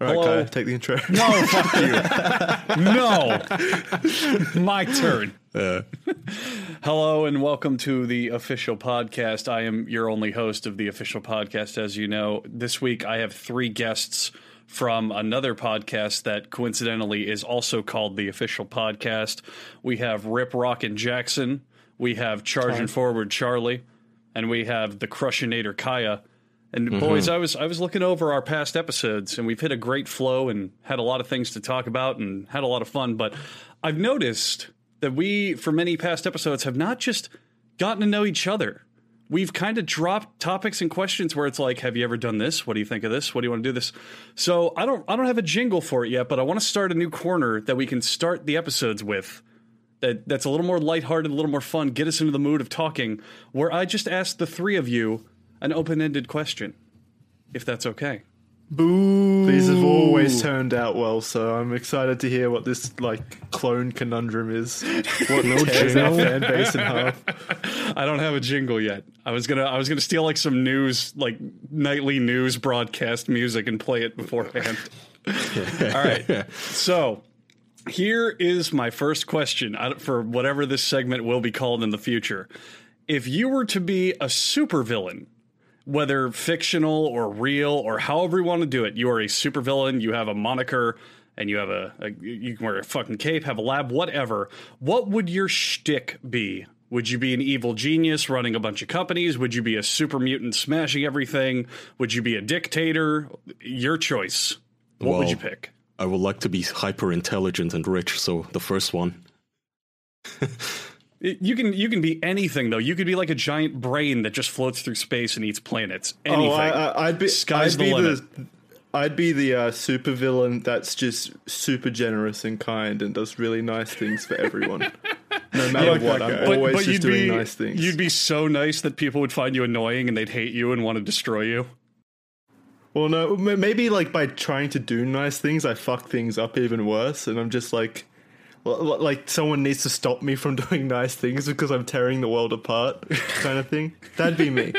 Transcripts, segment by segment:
All right, Hello? Kai, take the intro. No, fuck you. no. My turn. Hello and welcome to the official podcast. I am your only host of the official podcast, as you know. This week I have three guests from another podcast that coincidentally is also called the official podcast. We have Rip Rock and Jackson, we have Charging Forward Charlie, and we have the Crushinator Kaya. And boys, mm-hmm. I was I was looking over our past episodes, and we've hit a great flow and had a lot of things to talk about and had a lot of fun. But I've noticed that we, for many past episodes, have not just gotten to know each other. We've kind of dropped topics and questions where it's like, "Have you ever done this? What do you think of this? What do you want to do this?" So I don't I don't have a jingle for it yet, but I want to start a new corner that we can start the episodes with that that's a little more lighthearted, a little more fun, get us into the mood of talking, where I just ask the three of you an open-ended question, if that's okay. Boo! These have always turned out well, so I'm excited to hear what this like clone conundrum is. What no tears our fan base in half. I don't have a jingle yet. I was gonna I was gonna steal like some news, like nightly news broadcast music and play it beforehand. All right. So here is my first question for whatever this segment will be called in the future. If you were to be a supervillain, whether fictional or real or however you want to do it, you are a supervillain, you have a moniker, and you have a, a you can wear a fucking cape, have a lab, whatever. What would your shtick be? Would you be an evil genius running a bunch of companies? Would you be a super mutant smashing everything? Would you be a dictator? Your choice. What would you pick? I would like to be hyper intelligent and rich, so the first one. It- You can you can be anything though. You could be like a giant brain that just floats through space and eats planets. Anything. Oh, I, I, I'd be. Sky's I'd the be limit. the. I'd be the uh, super villain that's just super generous and kind and does really nice things for everyone. No matter like what, I'm guy. always just doing be nice things. you'd be so nice that people would find you annoying and they'd hate you and want to destroy you. Well, no, maybe like by trying to do nice things, I fuck things up even worse, and I'm just like, l- l- like someone needs to stop me from doing nice things because I'm tearing the world apart, kind of thing. That'd be me.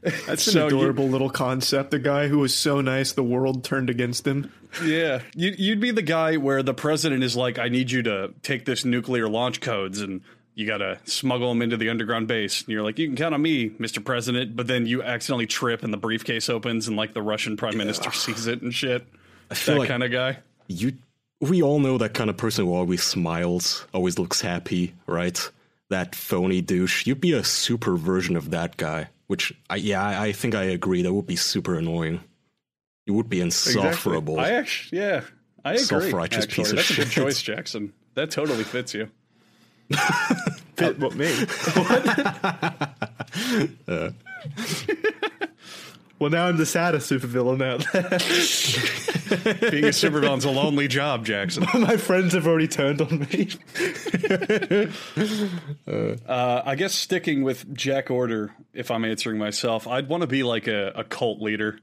That's an So you- adorable little concept. The guy who was so nice, the world turned against him. Yeah, you, you'd be the guy where the president is like, "I need you to take this nuclear launch codes and." You gotta smuggle them into the underground base. And you're like, you can count on me, Mr. President. But then you accidentally trip and the briefcase opens and like the Russian prime minister sees it and shit. feel That like- kind of guy. You, we all know that kind of person who always smiles, always looks happy, right? That phony douche. You'd be a super version of that guy. Which, I, yeah, I, I think I agree. That would be super annoying. You would be insufferable. I actually, yeah, I agree. Self-righteous actually. piece of That's a good shit. choice, Jackson. That totally fits you. Fit what me? Uh. Well, now I'm the saddest supervillain out there. Being a supervillain's a lonely job, Jackson. My friends have already turned on me. Uh, I guess sticking with Jack Order, if I'm answering myself, I'd want to be like a, a cult leader.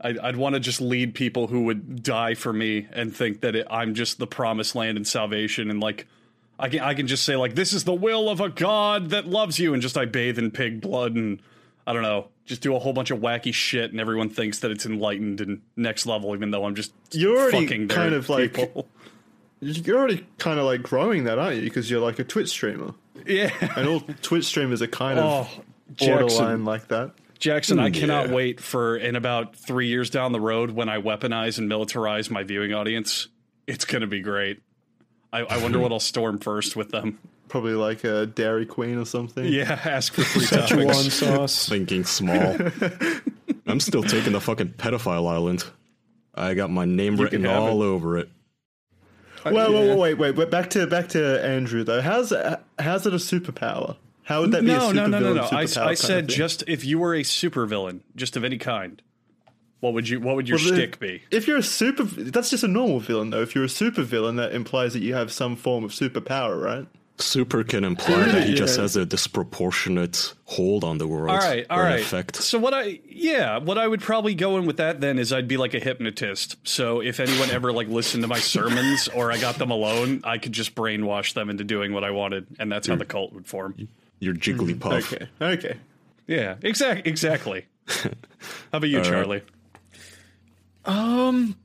I'd, I'd want to just lead people who would die for me and think that it, I'm just the promised land and salvation, and like I can I can just say like this is the will of a god that loves you, and just I bathe in pig blood and I don't know, just do a whole bunch of wacky shit, and everyone thinks that it's enlightened and next level, even though I'm just You're already fucking kind of like- people. You're already kind of like growing that, aren't you? Because you're like a Twitch streamer, yeah. and all Twitch streamers are kind Oh, of Jackson. borderline like that. Jackson, I Mm, cannot yeah. wait for in about three years down the road when I weaponize and militarize my viewing audience. It's going to be great. I, I wonder what I'll storm first with them. Probably like a Dairy Queen or something. Yeah, ask for free Szechuan topics. sauce. Thinking small. I'm still taking the fucking pedophile island. I got my name written have all over it. Well, Yeah. wait, wait, wait, wait. Back to back to Andrew though. How's how's it a superpower? How would that be a No, supervillain? no, no, no, no. I, I said just if you were a supervillain, just of any kind, what would you? What would your Well, shtick be? If you're a super, that's just a normal villain though. If you're a super villain, that implies that you have some form of superpower, right? Super can imply that he just has a disproportionate hold on the world. All right, all or. Effect. So what I yeah, what I would probably go in with that then is I'd be like a hypnotist. So if anyone ever like listened to my sermons or I got them alone, I could just brainwash them into doing what I wanted, and that's how the cult would form. Your Jigglypuff. Okay, okay. Yeah, exactly, exactly. How about you, Charlie? Um,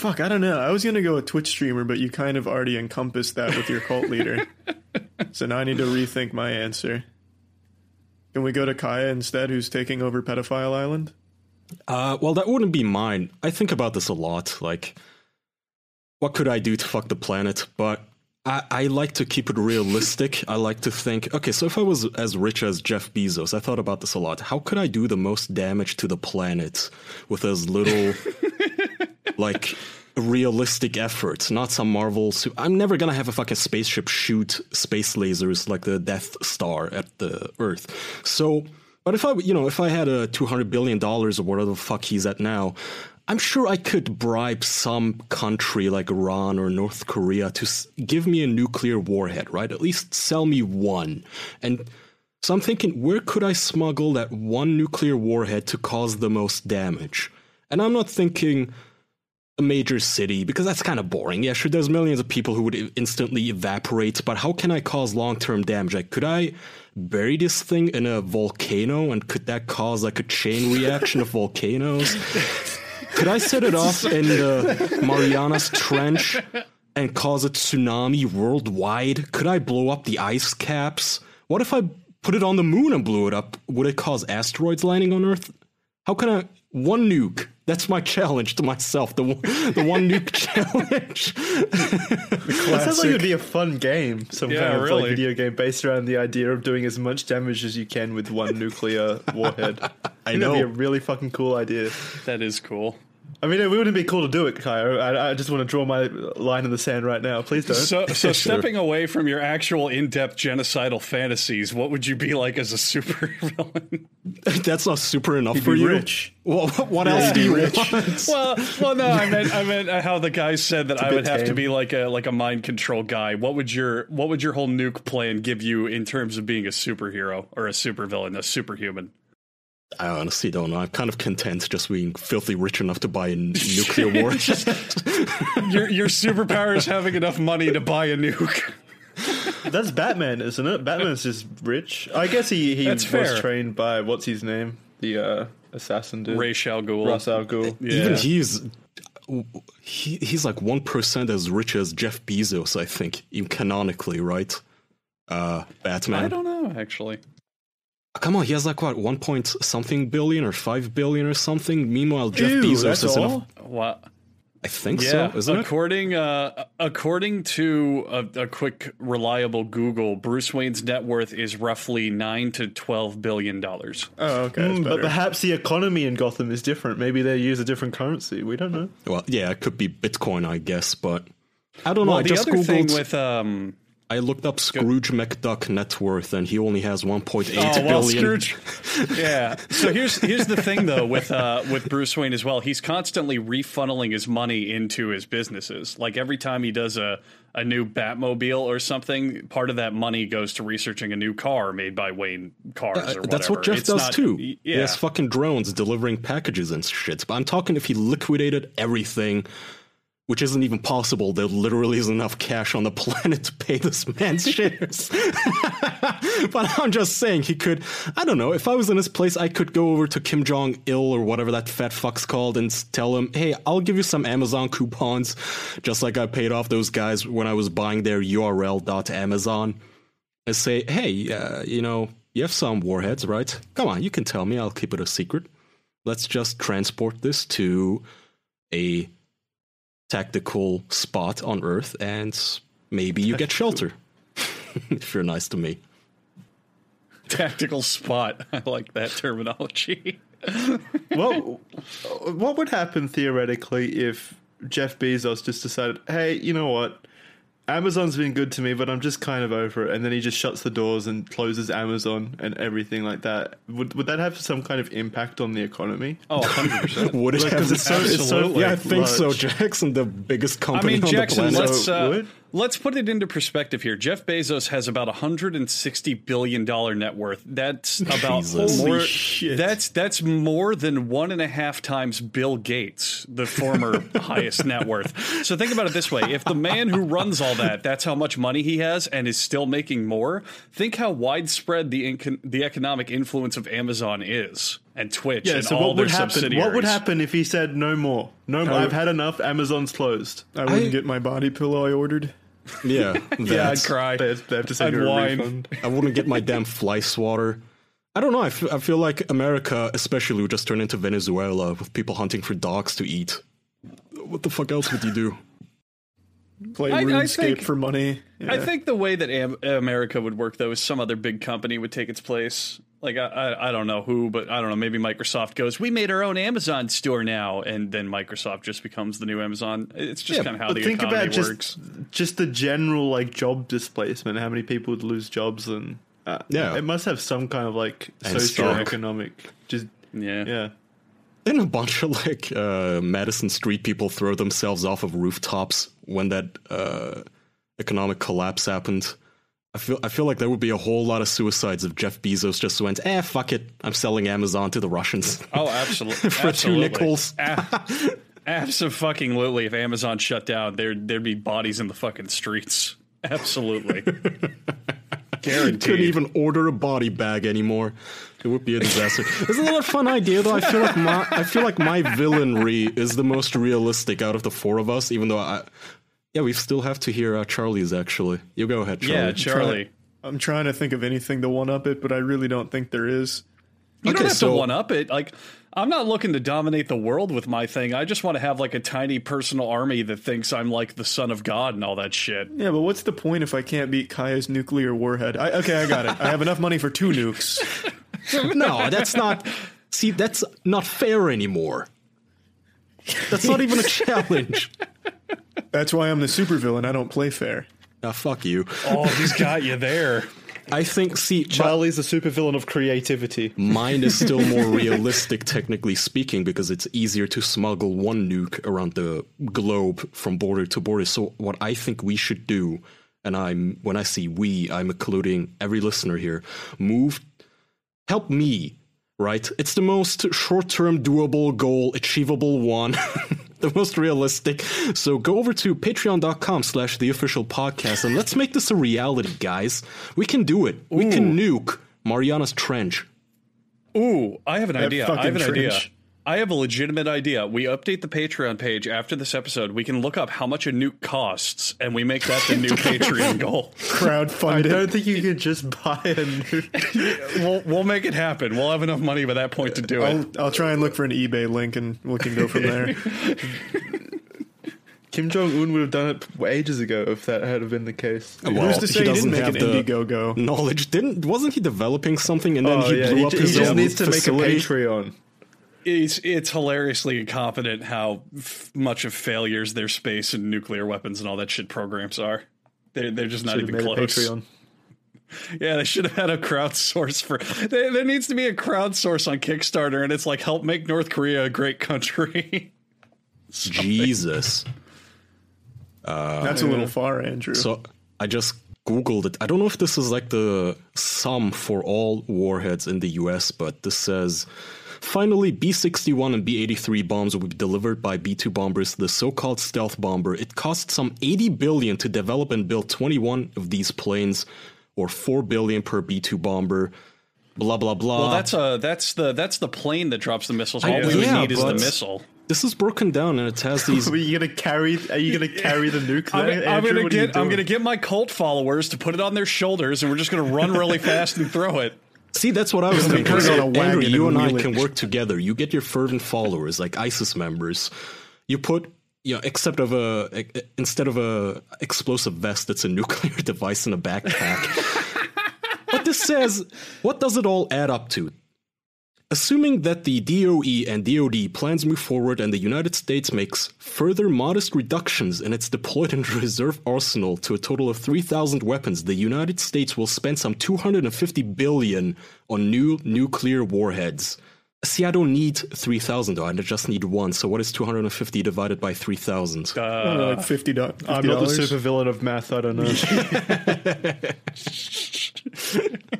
fuck, I don't know. I was gonna go a Twitch streamer, but you kind of already encompassed that with your cult leader. so now I need to rethink my answer. Can we go to Kaya instead, who's taking over Pedophile Island? Uh, well, that wouldn't be mine. I think about this a lot. Like, what could I do to fuck the planet? But I, I like to keep it realistic. I like to think, okay, so if I was as rich as Jeff Bezos, I thought about this a lot. How could I do the most damage to the planet with as little, like, realistic efforts? Not some Marvel. Su- I'm never gonna have a fucking spaceship shoot space lasers like the Death Star at the Earth. So, but if I, you know, if I had a 200 billion dollars or whatever the fuck he's at now, I'm sure I could bribe some country like Iran or North Korea to s- give me a nuclear warhead, right? At least sell me one. And so I'm thinking, where could I smuggle that one nuclear warhead to cause the most damage? And I'm not thinking a major city because that's kind of boring. Yeah, sure, there's millions of people who would instantly evaporate, but how can I cause long term damage? Like, could I bury this thing in a volcano and could that cause like a chain reaction of volcanoes? Could I set it off in the Marianas Trench and cause a tsunami worldwide? Could I blow up the ice caps? What if I put it on the moon and blew it up? Would it cause asteroids landing on Earth? How can I one nuke? That's my challenge to myself. The one, the one nuke challenge. That sounds like it'd be a fun game. Some Yeah, kind of really. like video game based around the idea of doing as much damage as you can with one nuclear warhead. I think That'd be know. a really fucking cool idea. That is cool. I mean, it wouldn't be cool to do it, Kyle. I, I just want to draw my line in the sand right now. Please don't. So, so stepping away from your actual in-depth genocidal fantasies, what would you be like as a supervillain? That's not super enough He'd for be you. rich. Well, what else do you rich. want? well, well, no, I meant, I meant uh, how the guy said that I bit would have to be like a like a mind control guy. What would your what would your whole nuke plan give you in terms of being a superhero or a supervillain, a superhuman? I honestly don't know. I'm kind of content just being filthy rich enough to buy a n- nuclear warhead. Your your superpower is having enough money to buy a nuke. That's Batman, isn't it? Batman's just rich. I guess he, he That's was fair. trained by what's his name, the uh, assassin dude, Ra's al Ghul. Ra's al Ghul. Even Yeah. he's he, he's like one percent as rich as Jeff Bezos, I think, even canonically, right? Uh, Batman. I don't know actually. Come on, he has like what one point something billion or five billion or something. Meanwhile, Jeff Ew, Bezos that's is in all? a, What? I think Yeah, so, isn't it? according uh, according to a, a quick reliable Google, Bruce Wayne's net worth is roughly nine to twelve billion dollars. Oh, okay. Mm, but perhaps the economy in Gotham is different. Maybe they use a different currency. We don't know. Well, yeah, it could be Bitcoin, I guess, but I don't know. Well, I the just other googled. thing with um, I looked up Scrooge McDuck net worth, and he only has 1.8 oh billion. well, Scrooge. yeah. So here's here's the thing though with uh, with Bruce Wayne as well. He's constantly refunneling his money into his businesses. Like every time he does a a new Batmobile or something, part of that money goes to researching a new car made by Wayne Cars or whatever. Uh, That's what Jeff It's does not- too. y- He has fucking drones delivering packages and shit. But I'm talking if he liquidated everything, which isn't even possible. There literally is enough cash on the planet to pay this man's shares. but I'm just saying he could. I don't know. If I was in his place, I could go over to Kim Jong Il or whatever that fat fuck's called and tell him, "Hey, I'll give you some Amazon coupons, just like I paid off those guys when I was buying their URL.Amazon." and say, hey, uh, you know, you have some warheads, right? Come on, you can tell me. I'll keep it a secret. Let's just transport this to a tactical spot on Earth, and maybe you get shelter if you're nice to me. tactical spot. I like that terminology. well, what would happen theoretically if Jeff Bezos just decided, hey, you know what? Amazon's been good to me, but I'm just kind of over it. And then he just shuts the doors and closes Amazon and everything like that. Would would that have some kind of impact on the economy? Oh, 100%. Would it Like, have? 'cause it's so- it's so, Absolutely. yeah, I like, think so. Jackson, the biggest company I company mean, on Jackson, the planet. let's uh, would? Let's put it into perspective here. Jeff Bezos has about a hundred and sixty billion dollar net worth. That's about Jesus. more, shit. That's that's more than one and a half times Bill Gates, the former highest net worth. So think about it this way: if the man who runs all that, that's how much money he has, and is still making more. Think how widespread the incon- the economic influence of Amazon is. and Twitch Yeah. and So all what their would happen? subsidiaries. What would happen if he said no more? No, more. I- I've had enough. Amazon's closed. I wouldn't I- get my body pillow I ordered. Yeah, Yeah, I'd cry. They have, they have to send I'd you a whine. refund. I wouldn't get my damn fly swatter. I don't know. I f- I feel like America, especially, would just turn into Venezuela with people hunting for dogs to eat. What the fuck else would you do? Play I- I RuneScape think- for money. I think the way that Am- America would work, though, is some other big company would take its place. Like I, I, I don't know who, but I don't know. Maybe Microsoft goes, "We made our own Amazon store now," and then Microsoft just becomes the new Amazon. It's just Yeah, kind of how the think economy about just works. just the general like job displacement. How many people would lose jobs and uh, Yeah. it must have some kind of like And stock. socioeconomic. Just Yeah. yeah. Didn't a bunch of like uh, Madison Street people throw themselves off of rooftops when that uh, economic collapse happened? I feel I feel like there would be a whole lot of suicides if Jeff Bezos just went, "Eh, fuck it, I'm selling Amazon to the Russians." Oh, absolutely. For two nickels. absolutely. nickels. Absolutely. If Amazon shut down, there there'd be bodies in the fucking streets. Absolutely. Guaranteed. Couldn't even order a body bag anymore. It would be a disaster. Isn't that a fun idea though? I feel like my I feel like my villainry is the most realistic out of the four of us, even though I yeah, we still have to hear uh, Charlie's actually. You go ahead, Charlie. yeah, Charlie. I'm trying to think of anything to one up it, but I really don't think there is. You don't have so- to one up it. Like, I'm not looking to dominate the world with my thing. I just want to have like a tiny personal army that thinks I'm like the son of God and all that shit. Yeah, but what's the point if I can't beat Kaya's nuclear warhead? I, okay, I got it. I have enough money for two nukes. No, that's not. See, that's not fair anymore. That's not even a challenge. That's why I'm the supervillain. I don't play fair. Ah, fuck you. Oh, he's got you there. I think. See, Charlie's the supervillain of creativity. mine is still more realistic, technically speaking, because it's easier to smuggle one nuke around the globe from border to border. So, what I think we should do, and I'm when I say we, I'm including every listener here, move, help me. Right, it's the most short-term, doable goal, achievable one. the most realistic. So go over to patreon.com slash the official podcast and let's make this a reality, guys. We can do it. We can nuke Mariana's Trench. Ooh, I have an idea. I have an idea. Trench. I have a legitimate idea. We update the Patreon page after this episode. We can look up how much a nuke costs, and we make that the new Patreon goal. Crowdfunding. I don't think you can just buy a new. We'll, we'll make it happen. We'll have enough money by that point to do it. I'll, I'll try and look for an eBay link and we can go from there. Kim Jong Un would have done it ages ago if that had been the case. Well, Who's to say he doesn't didn't make have an the Indiegogo? Knowledge didn't wasn't he developing something and then Oh, he yeah, blew he, up ju- his he just own needs to make a Patreon. It's it's hilariously incompetent how f- much of failures their space and nuclear weapons and all that shit programs are. They're they're just not Should have even made close. Patreon. Yeah, they should have had a crowdsource for. There, there needs to be a crowdsource on Kickstarter, and it's like help make North Korea a great country. Jesus. That's a little far, Andrew. So I just googled it. I don't know if this is like the sum for all warheads in the US, but this says finally B61 and B83 bombs will be delivered by B2 bombers, the so-called stealth bomber. It cost some 80 billion to develop and build 21 of these planes or 4 billion per B2 bomber. Blah blah blah. Well, that's a that's the that's the plane that drops the missiles. All I- we yeah, need is the missile. this is broken down and it has these Are you gonna carry? Are you gonna carry the nuke? I'm, there, I'm gonna What are you get I'm gonna get my cult followers to put it on their shoulders, and we're just gonna run really fast and throw it. See, that's what I was thinking. put it on a Andrew, you and and I can work together. You get your fervent followers, like ISIS members. You put, you know, except of a instead of a explosive vest, it's a nuclear device in a backpack. but this says, what does it all add up to? Assuming that the DOE and DoD plans move forward and the United States makes further modest reductions in its deployed and reserve arsenal to a total of 3,000 weapons, the United States will spend some 250 billion on new nuclear warheads. See, I don't need 3,000 though, I just need one. So what is 250 divided by 3,000? Uh, I don't know, like fifty dollars. I'm not the supervillain of math. I don't know.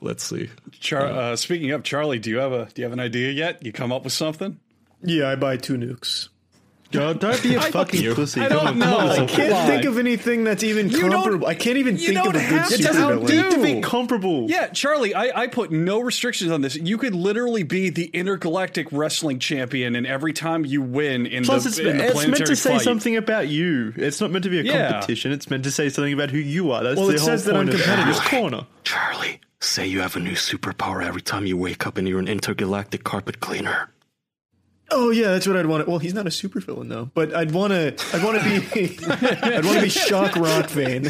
Let's see. Char- uh, speaking of Charlie, do you have a do you have an idea yet? You come up with something? Yeah, I buy two nukes. God, don't be a fucking you. pussy. I don't on, know. come I can't Why? think of anything that's even You don't- comparable. I can't even think of don't a good have to It doesn't do. need to be comparable. Yeah, Charlie, I, I put no restrictions on this. You could literally be the intergalactic wrestling champion, and every time you win in Plus, the, it's, in the it's meant to say fight, something about you. It's not meant to be a Yeah. competition. It's meant to say something about who you are. That's Well, the it whole says that point I'm of competitive. this corner. Charlie, say you have a new superpower every time you wake up and you're an intergalactic carpet cleaner. Oh yeah, that's what I'd want. to... Well, he's not a supervillain though, but I'd want to. I'd want to be. I'd want to be Shock Rockvane.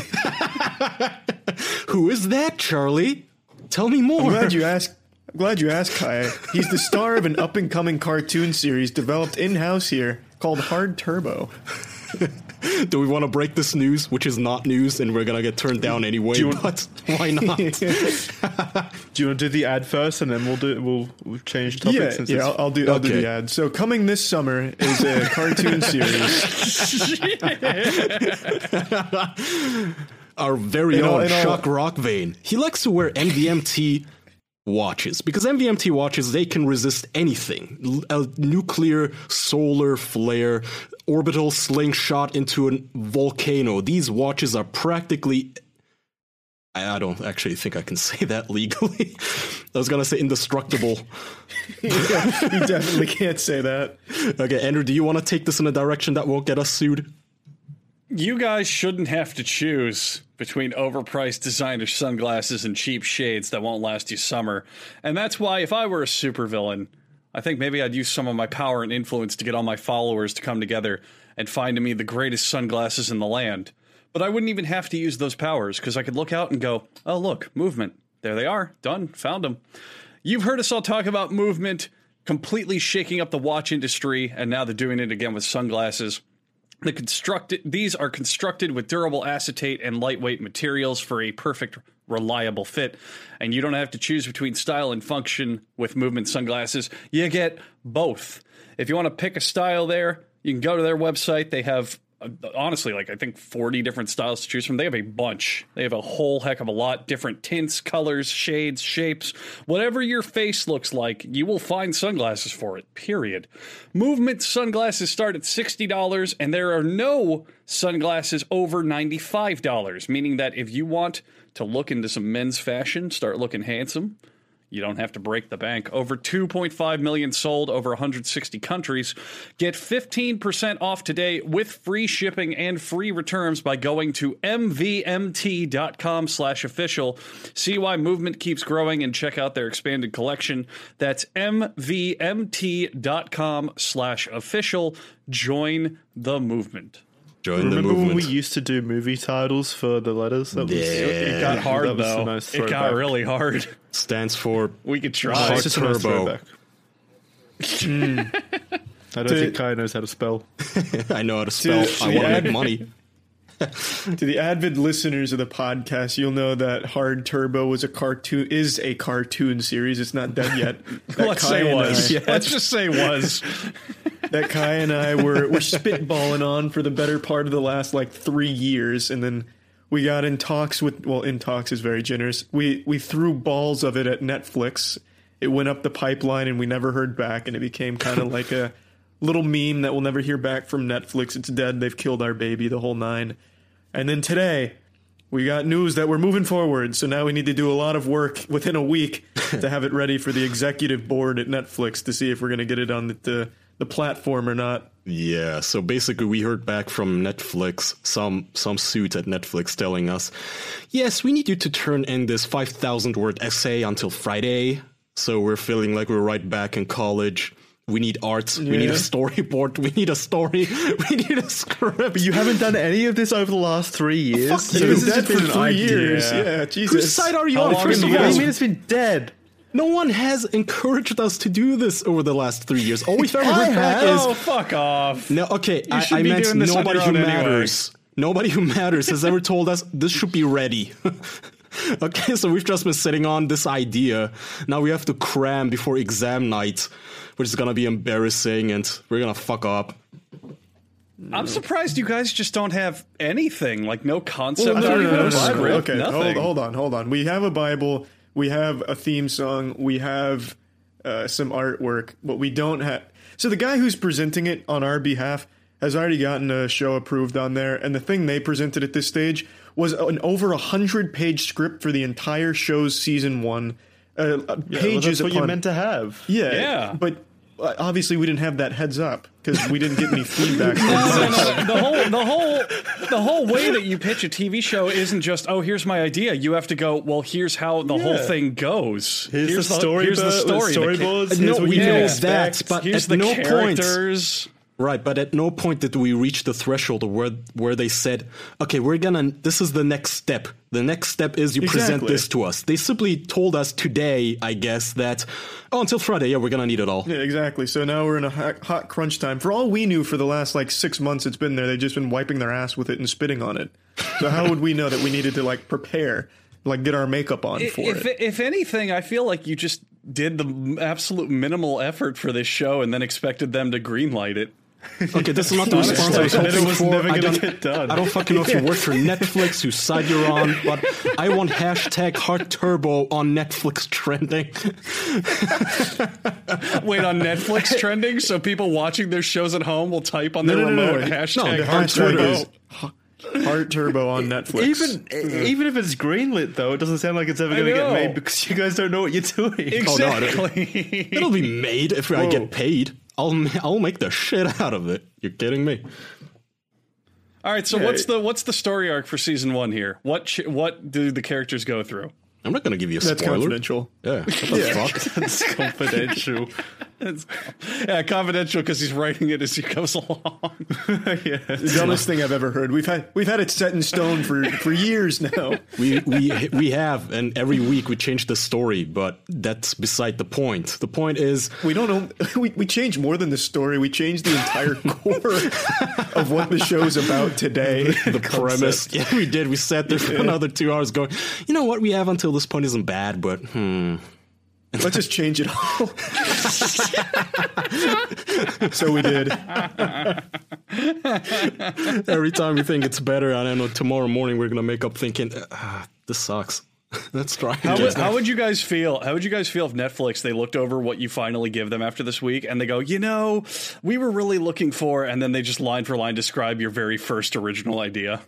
Who is that, Charlie? Tell me more. I'm glad you asked. I'm glad you asked, Kaya. He's the star of an up and coming cartoon series developed in house here called Hard Turbo. Do we want to break this news, which is not news, and we're gonna get turned down anyway? want- but why not? Do you want to do the ad first, and then we'll do we'll, we'll change topics? Yeah, since yeah, I'll, I'll do. I'll do the ad. So coming this summer is a cartoon series. Our very In all- own in all- Chuck Rockvane. He likes to wear MVMT watches because MVMT watches they can resist anything a nuclear solar flare, orbital slingshot into a volcano. These watches are practically I don't actually think I can say that legally. I was gonna say indestructible. you definitely can't say that. Okay, Andrew, do you want to take this in a direction that won't get us sued? You guys shouldn't have to choose between overpriced designer sunglasses and cheap shades that won't last you summer. And that's why, if I were a supervillain, I think maybe I'd use some of my power and influence to get all my followers to come together and find me the greatest sunglasses in the land. But I wouldn't even have to use those powers because I could look out and go, oh, look, movement. There they are. Done. Found them. You've heard us all talk about movement completely shaking up the watch industry, and now they're doing it again with sunglasses. The constructed these are constructed with durable acetate and lightweight materials for a perfect reliable fit. And you don't have to choose between style and function with movement sunglasses. You get both. If you want to pick a style there you can go to their website. They have honestly like i think 40 different styles to choose from. They have a bunch. They have a whole heck of a lot. Different tints colors shades shapes. Whatever your face looks like you will find sunglasses for it period. Movement sunglasses start at $60 and there are no sunglasses over $95 meaning that if you want to look into some men's fashion start looking handsome you don't have to break the bank. Over 2.5 million sold over 160 countries. Get 15% off today with free shipping and free returns by going to mvmt.com slash official. See why movement keeps growing and check out their expanded collection. That's mvmt.com slash official. Join the movement. Join the movement. Remember when we used to do movie titles for the letters? That was, It got hard that was a though. nice it got really hard. Stands for We could try. it's just nice Turbo. throwback. Hmm. I don't To- think Kai knows how to spell. I know how to spell. to I want to ad- make money. To the avid listeners of the podcast, you'll know that Hard Turbo was a cartoon is a cartoon series. It's not dead yet. Let's Kai say and was. I- Let's just say was. that Kai and I were were spitballing on for the better part of the last like three years, and then we got in talks with well, in talks is very generous. We we threw balls of it at Netflix. It went up the pipeline, and we never heard back, and it became kind of like a little meme that we'll never hear back from Netflix. It's dead. They've killed our baby. The whole nine. And then today. We got news that we're moving forward, so now we need to do a lot of work within a week to have it ready for the executive board at Netflix to see if we're going to get it on the, the the platform or not. Yeah, so basically we heard back from Netflix, some some suit at Netflix telling us, "Yes, we need you to turn in this 5000 word essay until Friday." So we're feeling like we're right back in college. We need art, we need a storyboard, we need a story, we need a script. You haven't done any of this over the last three years. Fuck So you. this It's has dead for been three idea. years. Yeah, Jesus. Whose side are you How on? long First of you What do all, you mean it's been dead? No one has encouraged us to do this over the last three years. All we've ever I heard back have. is Oh, fuck off. No, okay. I, should I be meant doing this nobody who own anyway. matters. Nobody who matters has ever told us this should be ready. okay, so we've just been sitting on this idea. Now we have to cram before exam night, which is gonna be embarrassing, and we're gonna fuck up. I'm surprised you guys just don't have anything, like no concept, Well, no, art, no, no, no no, no, no. script, Okay, nothing. hold, hold on, hold on. We have a Bible. We have a theme song. We have uh, some artwork, but we don't have. So the guy who's presenting it on our behalf has already gotten a show approved on there, and the thing they presented at this stage was an over a hundred page script for the entire show's season one. Uh, Yeah, well, pages that's what you're meant to have. yeah, Yeah. But obviously, we didn't have that heads up because we didn't get any feedback. from No, no, the whole the whole the whole way that you pitch a TV show isn't just oh here's my idea. You have to go well here's how the whole thing goes. Here's, the story. Here's the story. the ca- storyboards. No, here's we know that, but here's at the no point characters. Right, but at no point did we reach the threshold where where they said, "Okay, we're gonna. This is the next step. The next step is you present this to us." They simply told us today, I guess, that oh, until Friday, yeah, we're gonna need it all. Yeah, exactly. So now we're in a hot, hot crunch time. For all we knew, for the last like six months, it's been there. They've just been wiping their ass with it and spitting on it. So how would we know that we needed to like prepare, like get our makeup on for If it? if anything, I feel like you just did the absolute minimal effort for this show and then expected them to greenlight it. Okay, this is not the response I was hoping was for. I don't, get done. I don't fucking know if you work for Netflix, whose side you're on, but I want hashtag Hard Turbo on Netflix trending. Wait on Netflix trending, so people watching their shows at home will type on their no, no, no, remote no. hashtag the Hard Turbo. Hard Turbo on Netflix. Even even if it's greenlit though, it doesn't sound like it's ever going to get made because you guys don't know what you're doing. Oh, exactly. It'll be made if I get paid. I'll I'll make the shit out of it. You're kidding me? All right, so what's the what's the story arc for season one here? What ch- what do the characters go through? I'm not gonna give you a That's spoiler. confidential. Yeah, what the fuck? It's confidential. It's, yeah, confidential because he's writing it as he goes along. yeah. The dumbest thing I've ever heard. We've had we've had it set in stone for for years now. we we we have, and every week we change the story, but that's beside the point. The point is, We don't know. We we changed more than the story. We change the entire core of what the show's about today. the premise. Yeah, we did. We sat there for another two hours, going, you know what? We have until this point isn't bad, but hmm. Let's just change it all. so we did. Every time we think it's better, I don't know. Tomorrow morning we're gonna make up thinking, ah, this sucks. Let's try. How again." would, how would you guys feel? How would you guys feel if Netflix they looked over what you finally give them after this week and they go, you know, we were really looking for, and then they just line for line describe your very first original idea.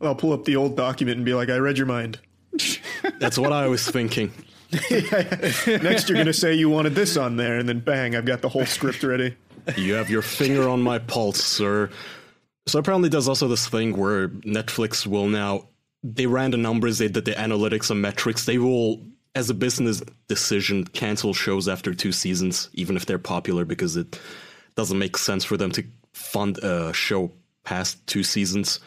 I'll pull up the old document and be like, "I read your mind." That's what I was thinking. Next, you're gonna say you wanted this on there, and then bang, I've got the whole script ready. You have your finger on my pulse, sir. So apparently, there's also this thing where Netflix will now. They ran the numbers, they did the analytics and metrics. They will, as a business decision, cancel shows after two seasons, even if they're popular, because it doesn't make sense for them to fund a show past two seasons.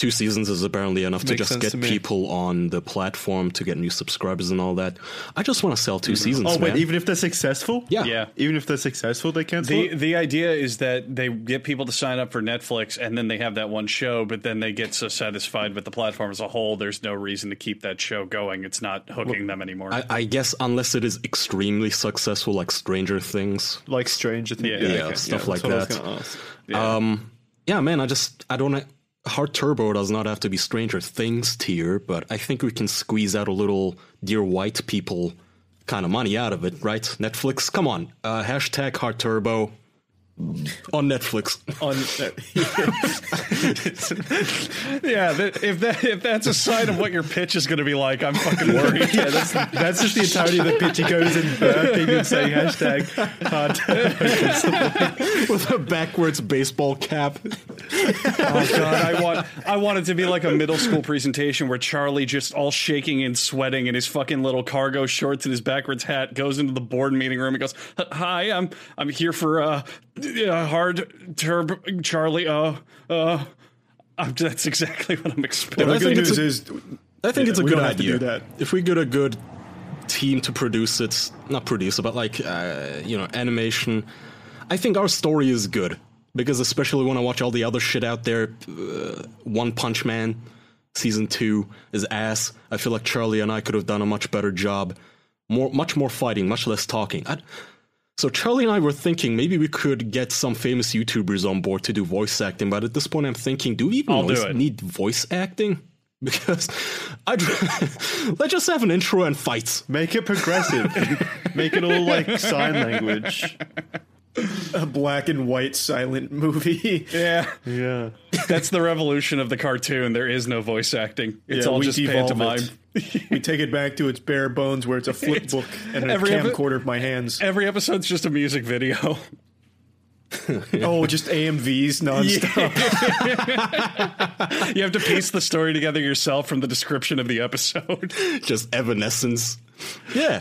Two seasons is apparently enough to just get to people on the platform to get new subscribers and all that. I just want to sell two seasons. Oh wait, man. even if they're successful, yeah, Yeah. even if they're successful, they cancel. The it? the idea is that they get people to sign up for Netflix and then they have that one show, but then they get so satisfied with the platform as a whole, there's no reason to keep that show going. It's not hooking them anymore. I, I guess unless it is extremely successful, like Stranger Things. like Stranger Things, Yeah, yeah, okay, stuff that's like what I was that. gonna. Um, yeah, man, I just I don't. Hard Turbo does not have to be Stranger Things tier, but I think we can squeeze out a little dear white people kind of money out of it, right? Netflix, come on, uh, hashtag Hard Turbo on Netflix. On yeah, that, if that if that's a sign of what your pitch is going to be like, I'm fucking worried. yeah, that's that's just the entirety of the pitch. He goes in burping and saying hashtag hard. with a backwards baseball cap. Oh god, I want I want it to be like a middle school presentation where Charlie just all shaking and sweating in his fucking little cargo shorts and his backwards hat goes into the board meeting room and goes, "Hi, I'm I'm here for uh, uh hard turb Charlie uh uh I'm, that's exactly what I'm expecting. the I good think it's news a- is, I think Yeah, it's a good don't to idea. do that. If we get a good team to produce it, not produce it, but like uh, you know, animation, I think our story is good because especially when I watch all the other shit out there, uh, One Punch Man season two is ass. I feel like Charlie and I could have done a much better job, more, much more fighting, much less talking. i so Charlie and I were thinking maybe we could get some famous YouTubers on board to do voice acting, but at this point I'm thinking, do we even I'll do need voice acting? Because I'd let's just have an intro and fights. Make it progressive. Make it all like sign language. A black and white silent movie. Yeah, Yeah. that's the revolution of the cartoon. There is no voice acting. It's Yeah, all we just pantomime. it. we take it back to its bare bones, where it's a flip book and a Every epi- camcorder of my hands. Every episode's just a music video. Oh, just AMVs nonstop. You have to piece the story together yourself from the description of the episode. Just evanescence. Yeah.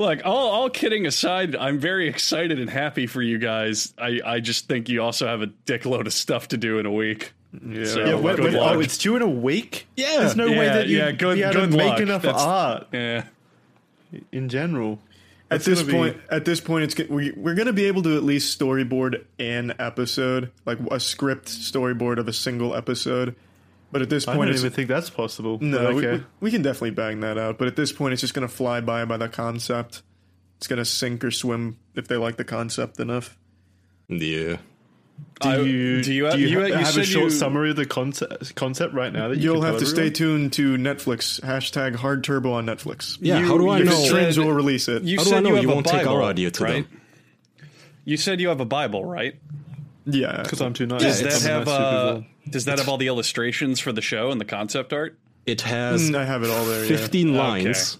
Look, all, all kidding aside, I'm very excited and happy for you guys. I, I just think you also have a dickload of stuff to do in a week. Yeah. So, Yeah, wait, wait, oh, it's due in a week? Yeah. There's no way that you yeah, good- be able to good make enough That's- art yeah. in general. At this gonna be- point, at this point, it's we, we're going to be able to at least storyboard an episode, like a script storyboard of a single episode. But at this point, I don't even think that's possible. no, we- okay. we, we can definitely bang that out. But at this point, it's just going to fly by by the concept. It's going to sink or swim if they like the concept enough. Yeah. do I- you do you- do you, you- ha- you have a short you- summary of the concept concept right now? That you You'll have tell to stay tuned to Netflix. Hashtag Hard Turbo on Netflix. Yeah. You- how do I know? it trends, we'll release it. You How do said I know you you won't take our Bible, idea to right? them? You said you have a Bible, right? Yeah. Because I'm too nice. Does that have uh. Does that have all the illustrations for the show and the concept art? It has Mm, I have it all there. Yeah. 15 lines.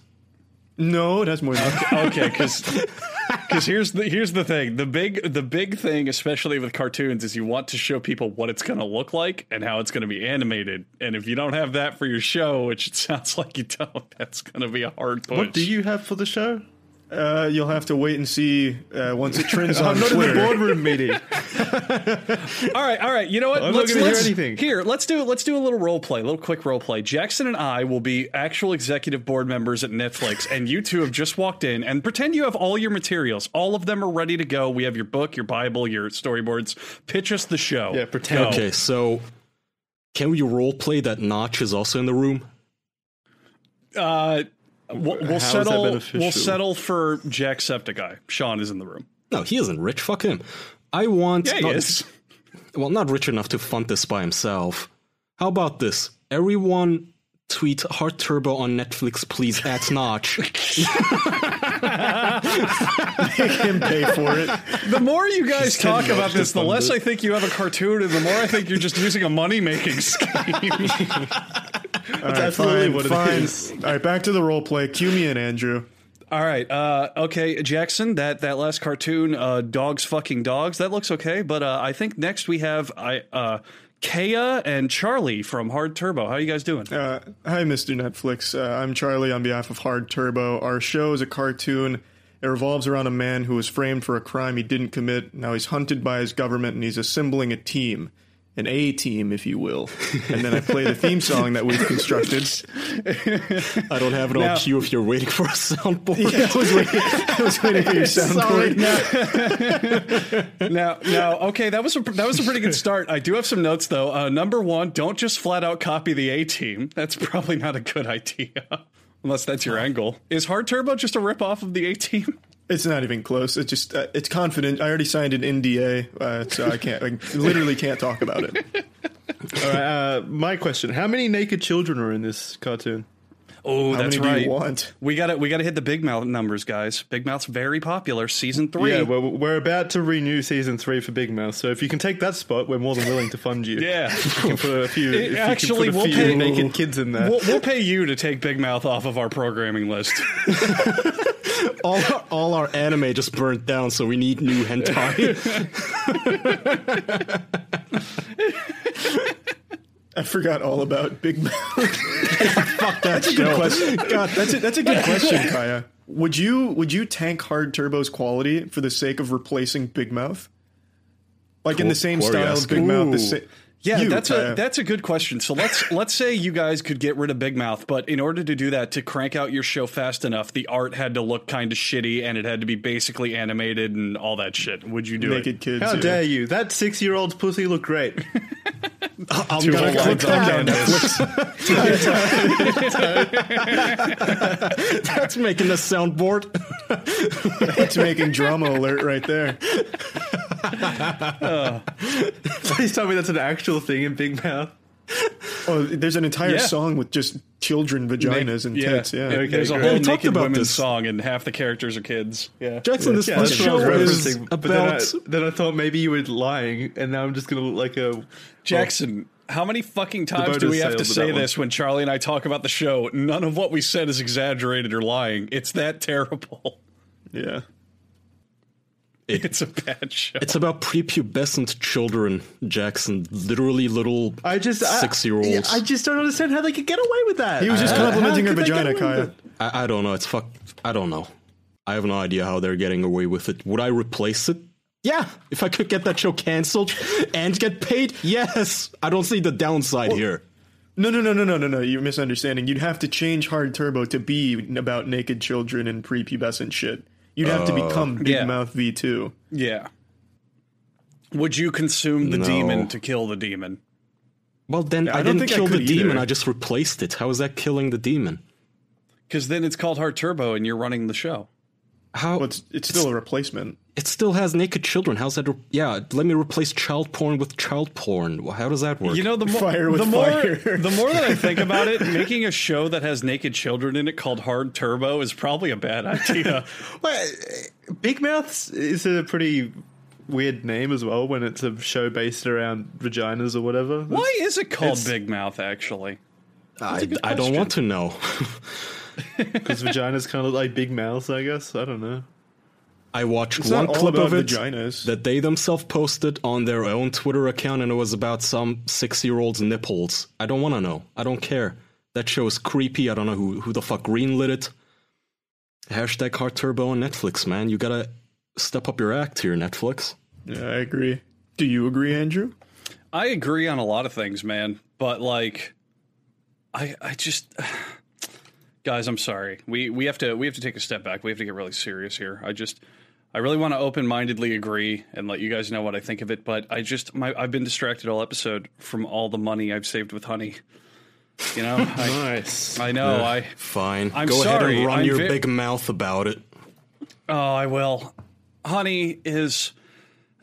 No, it has more than that. Okay, because here's the here's the thing the big the big thing, especially with cartoons, is you want to show people what it's going to look like and how it's going to be animated. And if you don't have that for your show, which it sounds like you don't, that's going to be a hard push. What do you have for the show? Uh, you'll have to wait and see uh, once it trends on I'm not in the boardroom meeting. All right, all right. You know what? I'm not let's, gonna hear let's- anything. Here, let's do it let's do a little role play, a little quick role play. Jackson and I will be actual executive board members at Netflix, and you two have just walked in and pretend you have all your materials. All of them are ready to go. We have your book, your Bible, your storyboards. Pitch us the show. Yeah, pretend. Go. Okay, so can we role play that Notch is also in the room? Uh, we'll, we'll How is that settle. beneficial? We'll settle for Jacksepticeye. Sean is in the room. No, he isn't rich. Fuck him. I want Yeah, he not, is. well, not rich enough to fund this by himself. How about this? Everyone tweet Hard Turbo on Netflix, please at Notch. Make him pay for it. The more you guys talk about this, the less fund I think you have a cartoon, and the more I think you're just using a money making scheme. That's absolutely fine, what it fine. is. All right, back to the role play. Cue me in, Andrew. All right. Uh, okay, Jackson. That that last cartoon, uh, dogs fucking dogs. That looks okay. But uh, I think next we have I uh, Kaya and Charlie from Hard Turbo. How are you guys doing? Uh, hi, Mr. Netflix. Uh, I'm Charlie on behalf of Hard Turbo. Our show is a cartoon. It revolves around a man who was framed for a crime he didn't commit. Now he's hunted by his government and he's assembling a team. An A team, if you will. And then I play the theme song that we've constructed. I don't have it Now- on cue if you're waiting for a soundboard. Yeah, I was waiting, I was waiting for your soundboard. now, now, okay, that was a, that was a pretty good start. I do have some notes though. Uh, number one, don't just flat out copy the A Team. That's probably not a good idea, unless that's your angle. Is Hard Turbo just a rip off of the A Team? It's not even close. It's just uh, it's confident. I already signed an NDA, uh, so I can't. Literally can't talk about it. All right, uh, my question: How many naked children are in this cartoon? Oh, How that's many right. do you want? We got to we got to hit the Big Mouth numbers, guys. Big Mouth's very popular. Season three. Yeah, well, we're about to renew season three for Big Mouth, so if you can take that spot, we're more than willing to fund you. Yeah. you can put a few. It- if you actually, can we'll few pay- naked kids in there. We'll, we'll pay you to take Big Mouth off of our programming list. all, our, all our anime just burnt down, so we need new hentai. I forgot all about Big Mouth. Fuck that. That's a good question. God, that's a, that's a good question, Kaya. Would you would you tank Hard Turbo's quality for the sake of replacing Big Mouth? Like in the same style asked. Big Mouth. The sa- Yeah, You, that's Kaya. a uh, that's a good question. So let's let's say you guys could get rid of Big Mouth, but in order to do that, to crank out your show fast enough, the art had to look kind of shitty and it had to be basically animated and all that shit. Would you do it? naked it? kids. How yeah. dare you? That six-year-old's pussy looked great. I'm Two gonna whole click that. on Netflix. That's making a soundboard. It's making DramaAlert right there. Please tell me that's an actual thing in Big Mouth. Oh, there's an entire Yeah. song with just children vaginas and tits. Yeah. There- there's a great. whole We naked about women's this. song, and half the characters are kids. Yeah, Jackson, this, Yeah, this that's what I show is referencing. But then I, about. then I thought maybe you were lying, and now I'm just gonna look like a Jackson. How many fucking times do we have to say that one. this when Charlie and I talk about the show? None of what we said is exaggerated or lying. It's that terrible. Yeah. It's a bad show. It's about prepubescent children, Jackson. Literally little I just six-year-olds. yeah, I just don't understand how they could get away with that. He was just Uh, complimenting her could they get vagina, Kaya. I, I don't know. It's fuck. I don't know. I have no idea how they're getting away with it. Would I replace it? Yeah. If I could get that show canceled and get paid, yes. I don't see the downside here. No, no, no, no, no, no, no. You're misunderstanding. You'd have to change Hard Turbo to be about naked children and prepubescent shit. You'd have to become uh, Big Yeah. Mouth V2. yeah. Would you consume the No. demon to kill the demon? Well, then I I, don't didn't think I kill the could demon. I just replaced it. How is that killing the demon? Because then it's called Hard Turbo, and you're running the show. How? Well, it's, it's still a replacement. It still has naked children. How's that? Re- yeah, let me replace child porn with child porn. How does that work? You know, the more Fire with the more fire. the more that I think about it, making a show that has naked children in it called Hard Turbo is probably a bad idea. Well, Big Mouths is a pretty weird name as well when it's a show based around vaginas or whatever. Why is it called It's- Big Mouth? Actually, I, I don't want to know. Because vaginas kind of look like big mouths, I guess. I don't know. I watched It's one clip about of it vaginas. that they themselves posted on their own Twitter account, and it was about some six-year-old's nipples. I don't want to know. I don't care. That show is creepy. I don't know who who the fuck greenlit it. Hashtag Hard Turbo on Netflix, man. You gotta step up your act here, Netflix. Yeah, I agree. Do you agree, Andrew? I agree on a lot of things, man. But like, I I just guys, I'm sorry. We we have to we have to take a step back. We have to get really serious here. I just I really want to open mindedly agree and let you guys know what I think of it. But I just my I've been distracted all episode from all the money I've saved with honey. You know, I, Nice. I know I. Fine. I'm Go ahead sorry, and run I'm your ve- big mouth about it. Oh, I will. Honey is.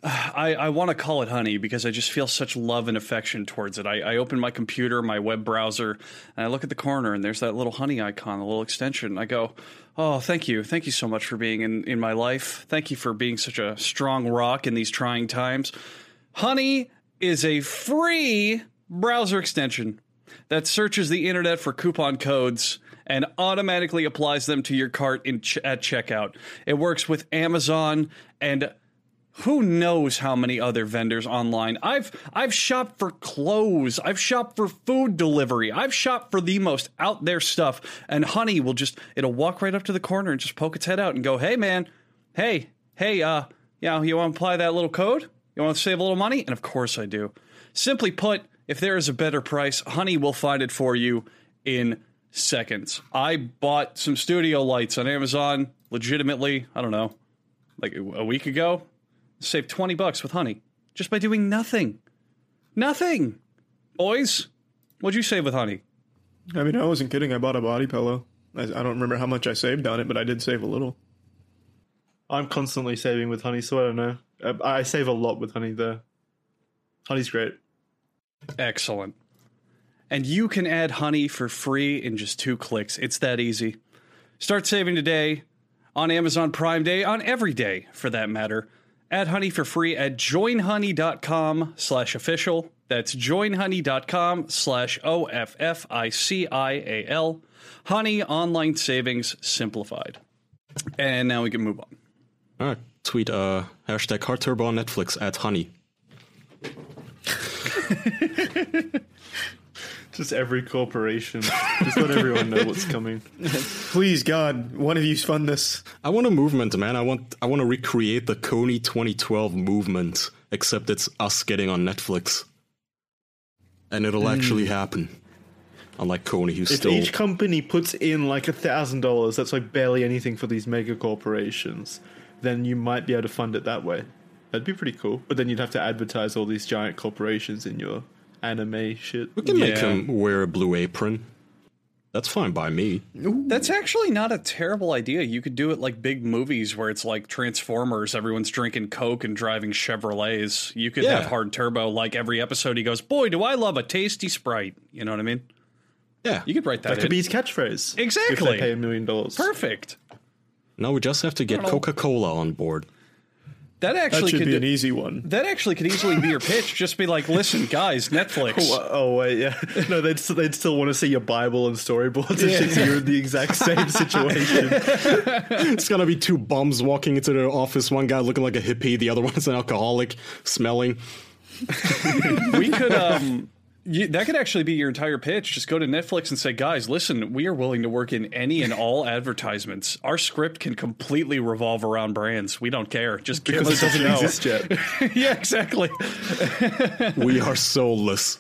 I, I want to call it honey because I just feel such love and affection towards it. I, I open my computer, my web browser, and I look at the corner, and there's that little honey icon, a little extension. I go, Oh, thank you. Thank you so much for being in, in my life. Thank you for being such a strong rock in these trying times. Honey is a free browser extension that searches the internet for coupon codes and automatically applies them to your cart ch- at checkout. It works with Amazon and who knows how many other vendors online. I've I've shopped for clothes, I've shopped for food delivery, I've shopped for the most out there stuff and Honey will just it'll walk right up to the corner and just poke its head out and go, "Hey man, hey, hey uh, you know, you want to apply that little code? You want to save a little money?" And of course I do. Simply put, if there is a better price, Honey will find it for you in seconds. I bought some studio lights on Amazon legitimately, I don't know, like a week ago. Saved 20 bucks with Honey just by doing nothing. Nothing. Boys, what'd you save with Honey? I mean, I wasn't kidding. I bought a body pillow. I, I don't remember how much I saved on it, but I did save a little. I'm constantly saving with honey, so I don't know. Uh, I save a lot with honey there. Honey's great. Excellent. And you can add Honey for free in just two clicks. It's that easy. Start saving today on Amazon Prime Day, on every day for that matter. Add Honey for free at joinhoney.com slash official. That's joinhoney.com slash O-F-F-I-C-I-A-L. Honey Online Savings Simplified. And now we can move on. All right. Tweet uh, hashtag Hard Turbo on Netflix at honey. Just every corporation. Just let everyone know what's coming. Please, God, one of you fund this. I want a movement, man. I want I want to recreate the Kony 2012 movement, except it's us getting on Netflix, and it'll hmm. actually happen. Unlike Kony, who's If still each company puts in like a thousand dollars, that's like barely anything for these mega corporations, then you might be able to fund it that way. That'd be pretty cool. But then you'd have to advertise all these giant corporations in your anime shit. we can make him wear a blue apron. That's fine by me. That's actually not a terrible idea. You could do it like big movies where it's like Transformers, everyone's drinking Coke and driving Chevrolets. You could Yeah. have Hard Turbo, like every episode he goes, Boy, do I love a tasty Sprite. You know what I mean? Yeah. You could write that, That could in. be his catchphrase. If Exactly. they pay a million dollars. Perfect. Now we just have to get. Coca Cola on board. That That actually should could be an easy one. that actually could easily be your pitch. Just be like, listen, guys, Netflix. Oh, oh, wait, yeah. No, they'd, st- they'd still want to see your Bible and storyboards shit, so you're in the exact same situation. It's gonna be two bums walking into the office. One guy looking like a hippie, the other one's an alcoholic, smelling. we could um you, that could actually be your entire pitch. Just go to Netflix and say, guys, listen, we are willing to work in any and all advertisements. Our script can completely revolve around brands. We don't care. Just give Because us it doesn't show. exist yet. yeah, exactly. We are soulless.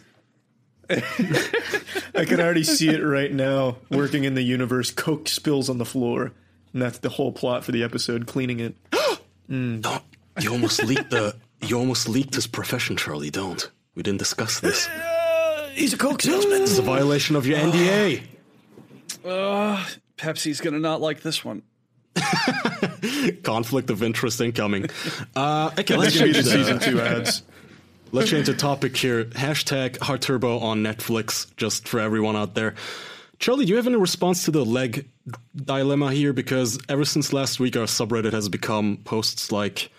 I can already see it right now. Working in the universe, Coke spills on the floor, and that's the whole plot for the episode. Cleaning it. Don't. You almost leaked the. You almost leaked his profession, Charlie. Don't. We didn't discuss this. He's a Coke salesman. It's a violation of your NDA. Pepsi's gonna not like this one. Conflict of interest incoming. Uh, okay, let's could be change the the season two ads. Let's change the topic here. Hashtag Hard Turbo on Netflix, just for everyone out there. Charlie, do you have any response to the leg dilemma here? Because ever since last week, our subreddit has become posts like,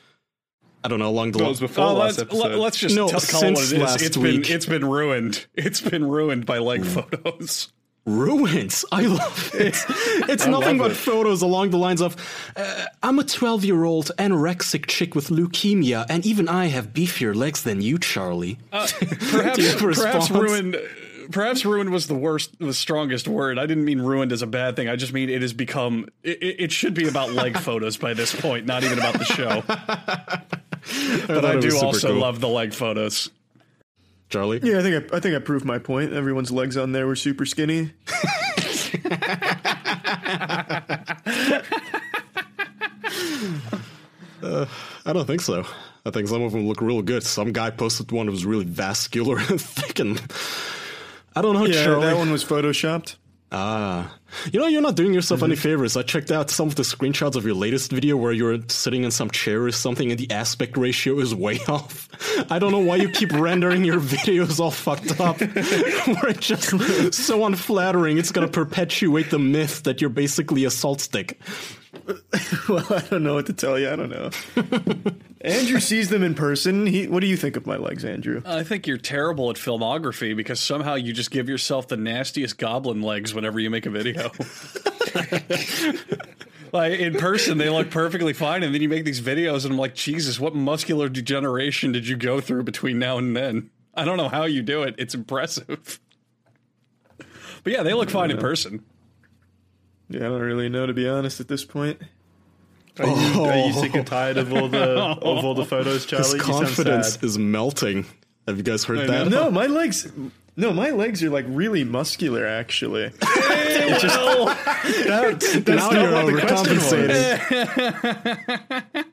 I don't know, along the That was lines. before last let's, episode. let, us just No, tell, call it what since it is. It's week. been it's been ruined. It's been ruined by leg photos. ruins. I love it. It's nothing but it. photos along the lines of uh, I'm a 12 year old anorexic chick with leukemia, and even I have beefier legs than you, Charlie. Perhaps Do you have a perhaps ruined perhaps ruined was the worst the strongest word. I didn't mean ruined as a bad thing. I just mean it has become it, it it should be about leg photos by this point, not even about the show. but I, it was do also cool. love the leg photos. Charlie? Yeah, I think I, I think I proved my point. Everyone's legs on there were super skinny. Uh, I don't think so. I think some of them look real good. Some guy posted one that was really vascular and thick, and I don't know, Yeah, Charlie. that one was photoshopped. Ah, you know, you're not doing yourself any favors. I checked out some of the screenshots of your latest video where you're sitting in some chair or something, and the aspect ratio is way off. I don't know why you keep rendering your videos all fucked up. where it's just so unflattering. It's gonna perpetuate the myth that you're basically a salt stick. Well, I don't know what to tell you. I don't know. Andrew sees them in person. He, what do you think of my legs, Andrew? I think you're terrible at filmography because somehow you just give yourself the nastiest goblin legs whenever you make a video. like in person, they look perfectly fine, and then you make these videos, and I'm like, Jesus, what muscular degeneration did you go through between now and then? I don't know how you do it. It's impressive. But yeah, they look fine in person. Yeah, I don't really know to be honest at this point. Are you, are you sick and tired of all the of all the photos, Charlie? His confidence is melting. Have you guys heard that? No, my legs. No, my legs are like really muscular. Actually, That- that's now you're what the overcompensating.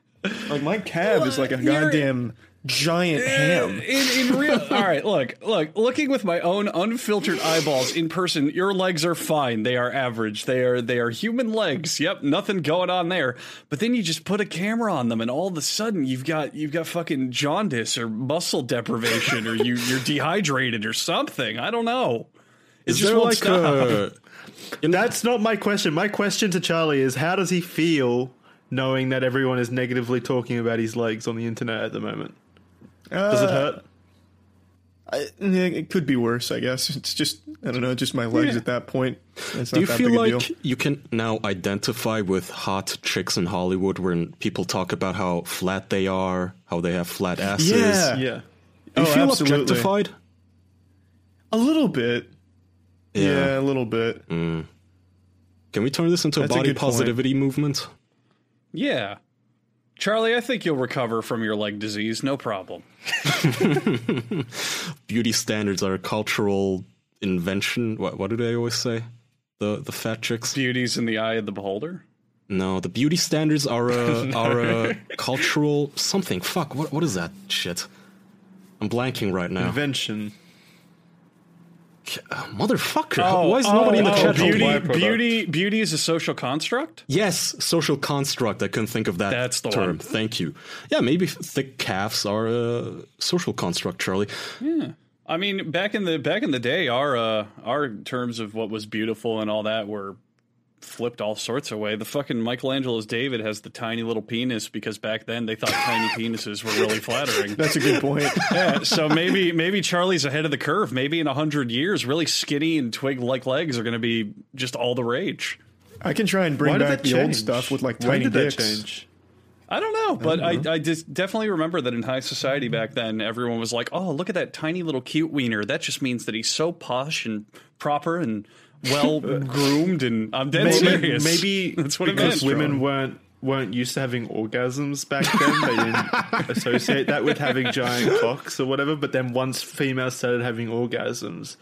like my calf is like a You're- goddamn giant ham. In, in real, all right. Look, look. Looking with my own unfiltered eyeballs in person, your legs are fine. They are average. They are they are human legs. Yep, nothing going on there. But then you just put a camera on them, and all of a sudden you've got you've got fucking jaundice or muscle deprivation, or you you're dehydrated or something. I don't know. It Is just there won't like stop. Uh, a That's not my question. My question to Charlie is how does he feel knowing that everyone is negatively talking about his legs on the internet at the moment? Does it uh, hurt? I, yeah, it could be worse, I guess. It's just I don't know, just my legs at that point. It's Do you feel like you can now identify with hot chicks in Hollywood when people talk about how flat they are, how they have flat asses? Yeah. Yeah. Do you Oh, feel absolutely. objectified? a little bit? Yeah, a little bit. Mm. Can we turn this into a That's a body good point. positivity movement? Yeah, Charlie, I think you'll recover from your leg disease. No problem. Beauty standards are a cultural invention. What, what do they always say? The the fat chicks? Beauty's in the eye of the beholder. No, the beauty standards are a are a cultural something. Fuck, what what is that shit? I'm blanking right now. Invention. Uh, motherfucker! Why is nobody in the oh, chat? beauty, beauty, beauty is a social construct. Yes, social construct. I couldn't think of that That's the term. one. Thank you. Yeah, maybe thick calves are a social construct, Charlie. Yeah. I mean, back in the back in the day, our uh, our terms of what was beautiful and all that were flipped all sorts of way. The fucking Michelangelo's David has the tiny little penis because back then they thought tiny penises were really flattering. That's a good point. Yeah, so maybe maybe Charlie's ahead of the curve. Maybe in a hundred years, really skinny and twig like legs are going to be just all the rage. I can try and bring Why back the change? old stuff with like tiny did dicks. that change? I don't know, but I, I, just definitely remember that in high society back then, everyone was like, "Oh, look at that tiny little cute wiener. That just means that he's so posh and proper and well groomed." And I'm dead Maybe, serious. maybe that's what because women weren't weren't used to having orgasms back then. They didn't associate that with having giant cocks or whatever. But then once females started having orgasms,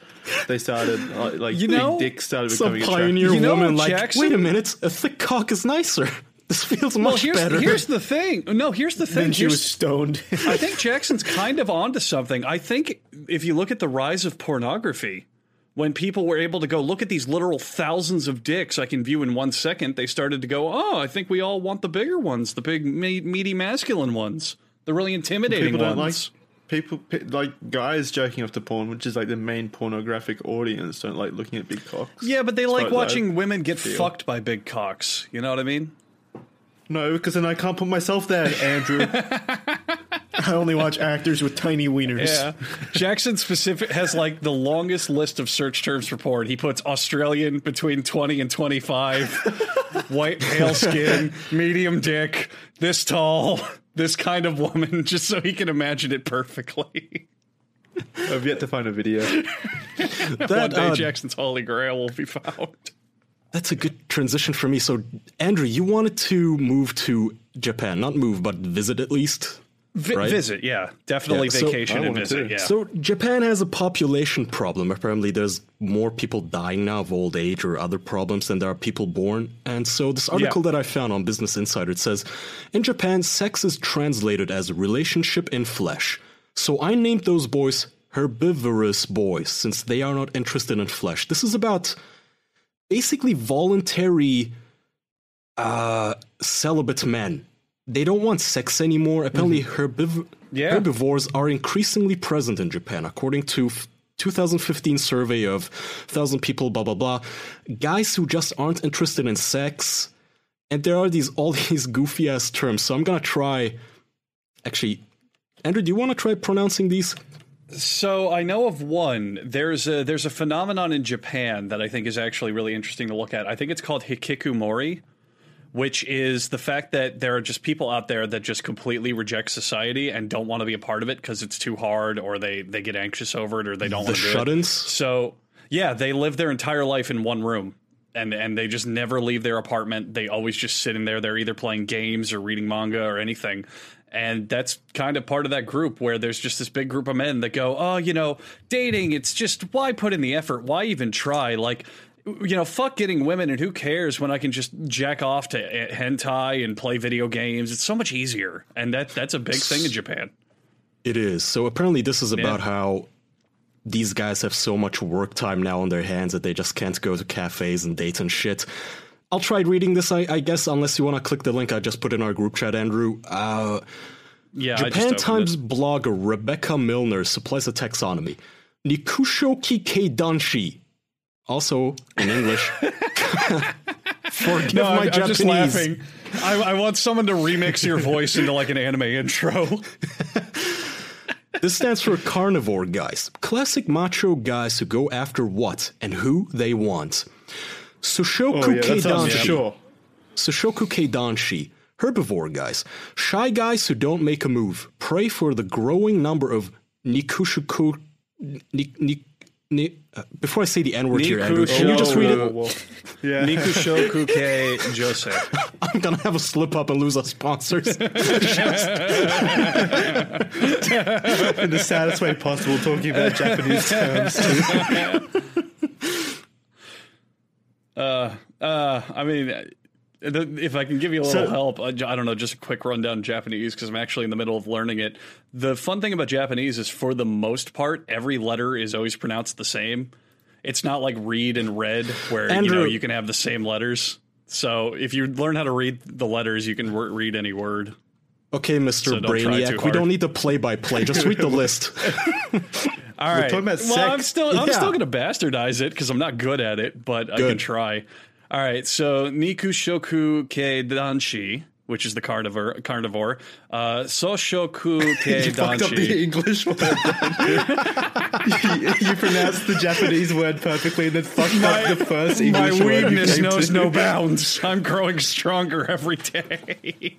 they started uh, like You big dicks started Some becoming pioneer You know, woman, like, Jackson- wait a minute, a thick cock is nicer. This feels Well, much here's better. here's the thing. No, here's the thing. Then she was stoned. I think Jackson's kind of onto something. I think if you look at the rise of pornography, when people were able to go look at these literal thousands of dicks I can view in one second, they started to go, "Oh, I think we all want the bigger ones, the big me- meaty masculine ones, the really intimidating People don't like people like guys jerking off to porn, which is like the main pornographic audience. Don't like looking at big cocks. yeah, but they As like far as I watching women get feel. fucked by big cocks. You know what I mean? No, because then I can't put myself there, Andrew. I only watch actors with tiny wieners. Yeah. Jackson specific has like the longest list of search terms for porn. He puts Australian between 20 and 25, white pale skin, medium dick, this tall, this kind of woman, just so he can imagine it perfectly. I've yet to find a video. One day uh, Jackson's holy grail will be found. That's a good transition for me. So, Andrew, you wanted to move to Japan, not move, but visit at least. Vi- Right. Visit, yeah. Definitely Yeah, vacation I and visit, yeah. So, Japan has a population problem. Apparently, there's more people dying now of old age or other problems than there are people born. And so, this article Yeah. that I found on Business Insider it says, in Japan, sex is translated as relationship in flesh. So, I named those boys herbivorous boys since they are not interested in flesh. This is about basically voluntary uh, celibate men. They don't want sex anymore. Apparently, mm-hmm. herbiv- Yeah. herbivores are increasingly present in Japan, according to f- 2015 survey of 1,000 people. Blah blah blah. Guys who just aren't interested in sex, and there are these all these goofy ass terms. So I'm gonna try. Actually, Andrew, do you want to try pronouncing these? So I know of one. There's a there's a phenomenon in Japan that I think is actually really interesting to look at. I think it's called hikikomori, which is the fact that there are just people out there that just completely reject society and don't want to be a part of it because it's too hard, or they they get anxious over it, or they don't The want to do it. shut-ins. So yeah, they live their entire life in one room. And, and they just never leave their apartment. They always just sit in there. They're either playing games or reading manga or anything. And that's kind of part of that group where there's just this big group of men that go, oh, you know, dating, it's just why put in the effort? Why even try? Like, you know, fuck getting women and who cares when I can just jack off to eh, hentai and play video games? It's so much easier. And that that's a big thing in Japan. It is. So apparently, this is about Yeah. how these guys have so much work time now on their hands that they just can't go to cafes and date and shit. I'll try reading this, I, I guess, unless you want to click the link I just put in our group chat, Andrew. Uh, Yeah, Japan Times blogger Rebecca Milner supplies a taxonomy. Nikushoki Keidanshi. Also, in English. Forgive No, my I'm, I'm just laughing. I, I want someone to remix your voice into like an anime intro. This stands for carnivore guys. Classic macho guys who go after what and who they want. Sushoku Oh yeah, Keidanshi. sure. Sushoku Keidanshi. Herbivore guys. Shy guys who don't make a move. Pray for the growing number of Nikushuku. Ni, ni, ni, uh, before I say the N word here, Andrew, can you just read it? Yeah. Nikushokuke Jose. I'm gonna have a slip up and lose our sponsors. in the saddest way possible, talking about Japanese terms. Uh, uh, I mean, uh, the- if I can give you a little So- help, uh, I, I don't know, just a quick rundown Japanese because I'm actually in the middle of learning it. The fun thing about Japanese is, for the most part, every letter is always pronounced the same. It's not like read and read where you know you can have the same letters. So if you learn how to read the letters, you can read any word. Okay, Mr. So Brainiac, we don't need the play by play. Just read the list. All right. talking about well, I'm still I'm Yeah. still going to bastardize it because I'm not good at it, but I can try. All right. So Niku Shoku Ke Danshi, which is the carnivore. Carnivore. Uh, Soshoku Ke You fucked up the English word. you, you pronounced the Japanese word perfectly and then fucked up the first My English word. you weakness knows to. no bounds. I'm growing stronger every day.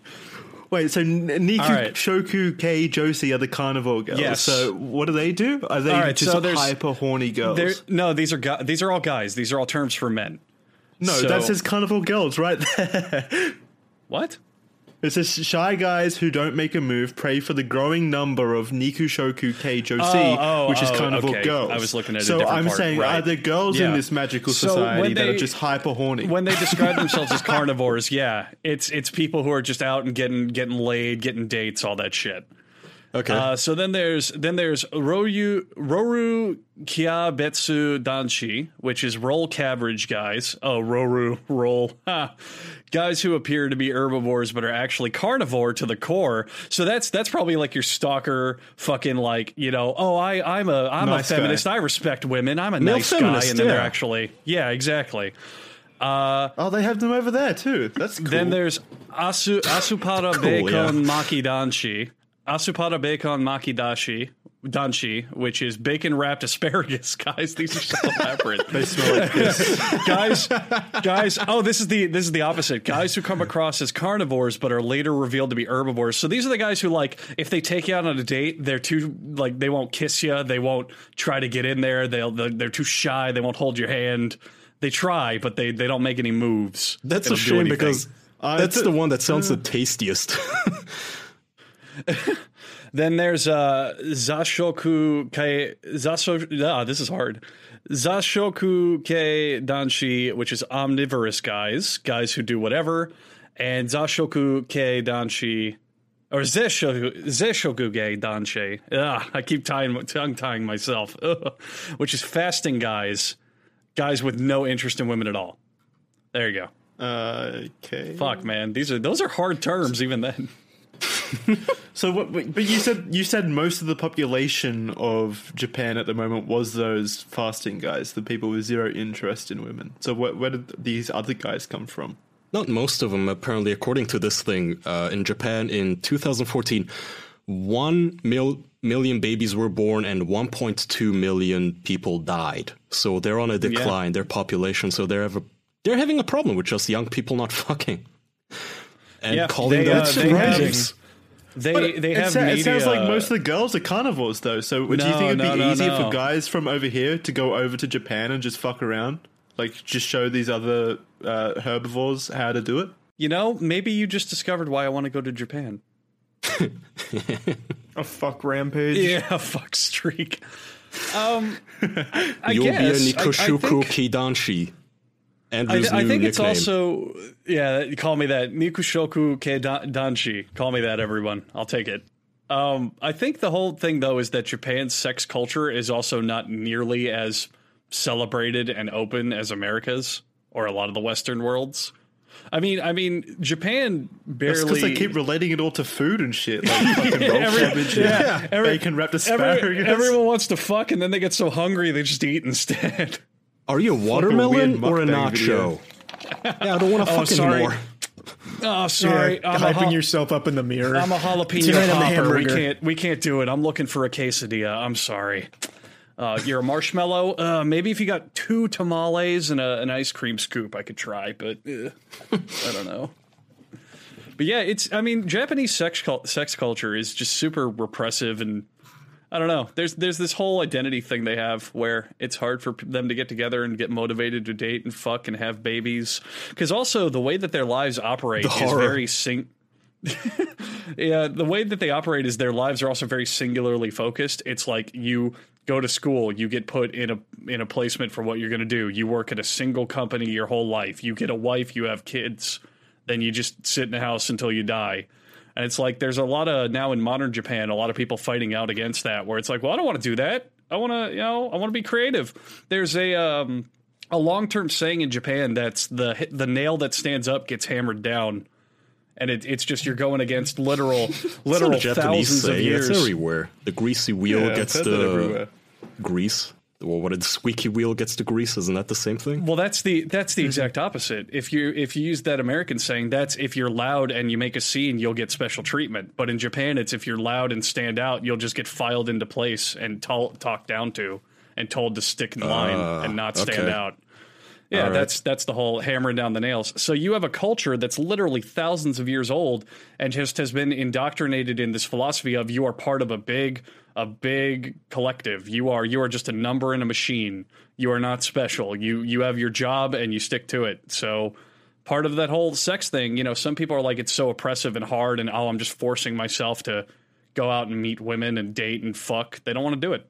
Wait, so Niku right. Shoku Kei Josie are the carnivore girls. Yes. So what do they do? Are they right, just so hyper horny girls? No, these are gu- these are all guys. These are all terms for men. No, so- that says carnivore girls right there. What? It says shy guys who don't make a move pray for the growing number of Niku Shoku Kei Oh, oh, which is oh, carnivore okay. girls. I was looking at a so I'm part, saying, right. are there girls in this magical So society when that are just hyper horny? when they describe themselves as carnivores, yeah, it's it's people who are just out and getting getting laid, getting dates, all that shit. Okay. Uh, so then there's then there's Roru Roru Kiabetsu Danshi, which is roll cabbage guys. Oh, Roru roll. Ha. Guys who appear to be herbivores but are actually carnivore to the core. So that's that's probably like your stalker fucking like, you know, oh I I'm a I'm Nice a guy. feminist. I respect women. I'm a Male nice guy feminist, and then they're actually Yeah, exactly. oh, they have them over there too. That's cool. Then there's Asu, Asupada Cool, Bacon yeah. Maki Danshi. Asupada Bacon Maki Dashi. Danshi, which is bacon wrapped asparagus, guys. These are so elaborate. they smell like this. guys, guys. Oh, this is the this is the opposite. Guys who come across as carnivores but are later revealed to be herbivores. So these are the guys who like if they take you out on a date, they're too like they won't kiss you, they won't try to get in there. They'll they're, they're too shy. They won't hold your hand. They try, but they they don't make any moves. That's a shame because Uh, that's th- the one that sounds the tastiest. Then there's uh Zashoku Kei Zaso ah, this is hard. Zashoku Kei Danshi, which is omnivorous guys, guys who do whatever, and Zashoku Kei Danshi or Zeshoku Zeshoku Kei Danshi. Ah, I keep tying tongue tying myself. Ugh. Which is fasting guys, guys with no interest in women at all. There you go. Uh, okay. Fuck man, these are those are hard terms even then. So, what, but you said you said most of the population of Japan at the moment was those fasting guys, the people with zero interest in women. So, what, where did these other guys come from? Not most of them, apparently, according to this thing. Uh, in Japan in 2014, 1 mil- million babies were born and 1.2 million people died. So they're on a decline, their population. So they're, have a, they're having a problem with just young people not fucking. And Yeah, calling they, them uh, they have- virgins. They they it, have sa- media. it sounds like most of the girls are carnivores, though. So, do you think it'd no, be no, easier no. for guys from over here to go over to Japan and just fuck around, like just show these other uh, herbivores how to do it? You know, maybe you just discovered why I want to go to Japan. A fuck rampage. Yeah, a fuck streak. Um, I, I You'll guess be a Nikoshuku think- Kidanshi. I, Andrew's I new think it's also yeah. Call me that Nikushoku Ke Dan- Danshi. Call me that, everyone. I'll take it. Um, I think the whole thing though is that Japan's sex culture is also not nearly as celebrated and open as America's or a lot of the Western worlds. I mean, I mean, Japan That's barely because they keep relating it all to food and shit, like fucking roll Every- cabbage, yeah, and every- bacon wrapped Every- everyone wants to fuck, and then they get so hungry they just eat instead. Are you a watermelon weird or a nacho? yeah, I don't want to Oh, fuck sorry. anymore. Oh, sorry, Yeah, I'm, a hyping ha- yourself up in the mirror. I'm a jalapeno Tonight I'm the popper. We can't, we can't do it. I'm looking for a quesadilla. I'm sorry. Uh, you're a marshmallow. Uh, maybe if you got two tamales and a, an ice cream scoop, I could try, but uh, I don't know. But yeah, it's. I mean, Japanese sex cul- sex culture is just super repressive, and I don't know. There's there's this whole identity thing they have where it's hard for them to get together and get motivated to date and fuck and have babies. Because also the way that their lives operate The is horror. very sing. yeah, the way that they operate is their lives are also very singularly focused. It's like you go to school, you get put in a in a placement for what you're going to do. You work at a single company your whole life. You get a wife, you have kids, then you just sit in a house until you die. And it's like there's a lot of now in modern Japan, a lot of people fighting out against that where it's like, well, I don't want to do that. I want to, you know, I want to be creative. There's a um, a long term saying in Japan that's the the nail that stands up gets hammered down, and it, it's just you're going against literal literal not a Japanese thousands of saying. years. It's everywhere. The greasy wheel Yeah, gets the everywhere. grease. Well, what did the squeaky wheel gets the grease? Isn't that the same thing? Well, that's the that's the exact opposite. If you if you use that American saying, that's if you're loud and you make a scene, you'll get special treatment. But in Japan, it's if you're loud and stand out, you'll just get filed into place and tol- talked down to and told to stick in line Ah, and not stand okay. out. Yeah, right. that's that's the whole hammering down the nails. So you have a culture that's literally thousands of years old and just has been indoctrinated in this philosophy of you are part of a big a big collective. You are you are just a number in a machine. You are not special. You you have your job and you stick to it. So part of that whole sex thing, you know, some people are like it's so oppressive and hard and oh, I'm just forcing myself to go out and meet women and date and fuck. They don't want to do it.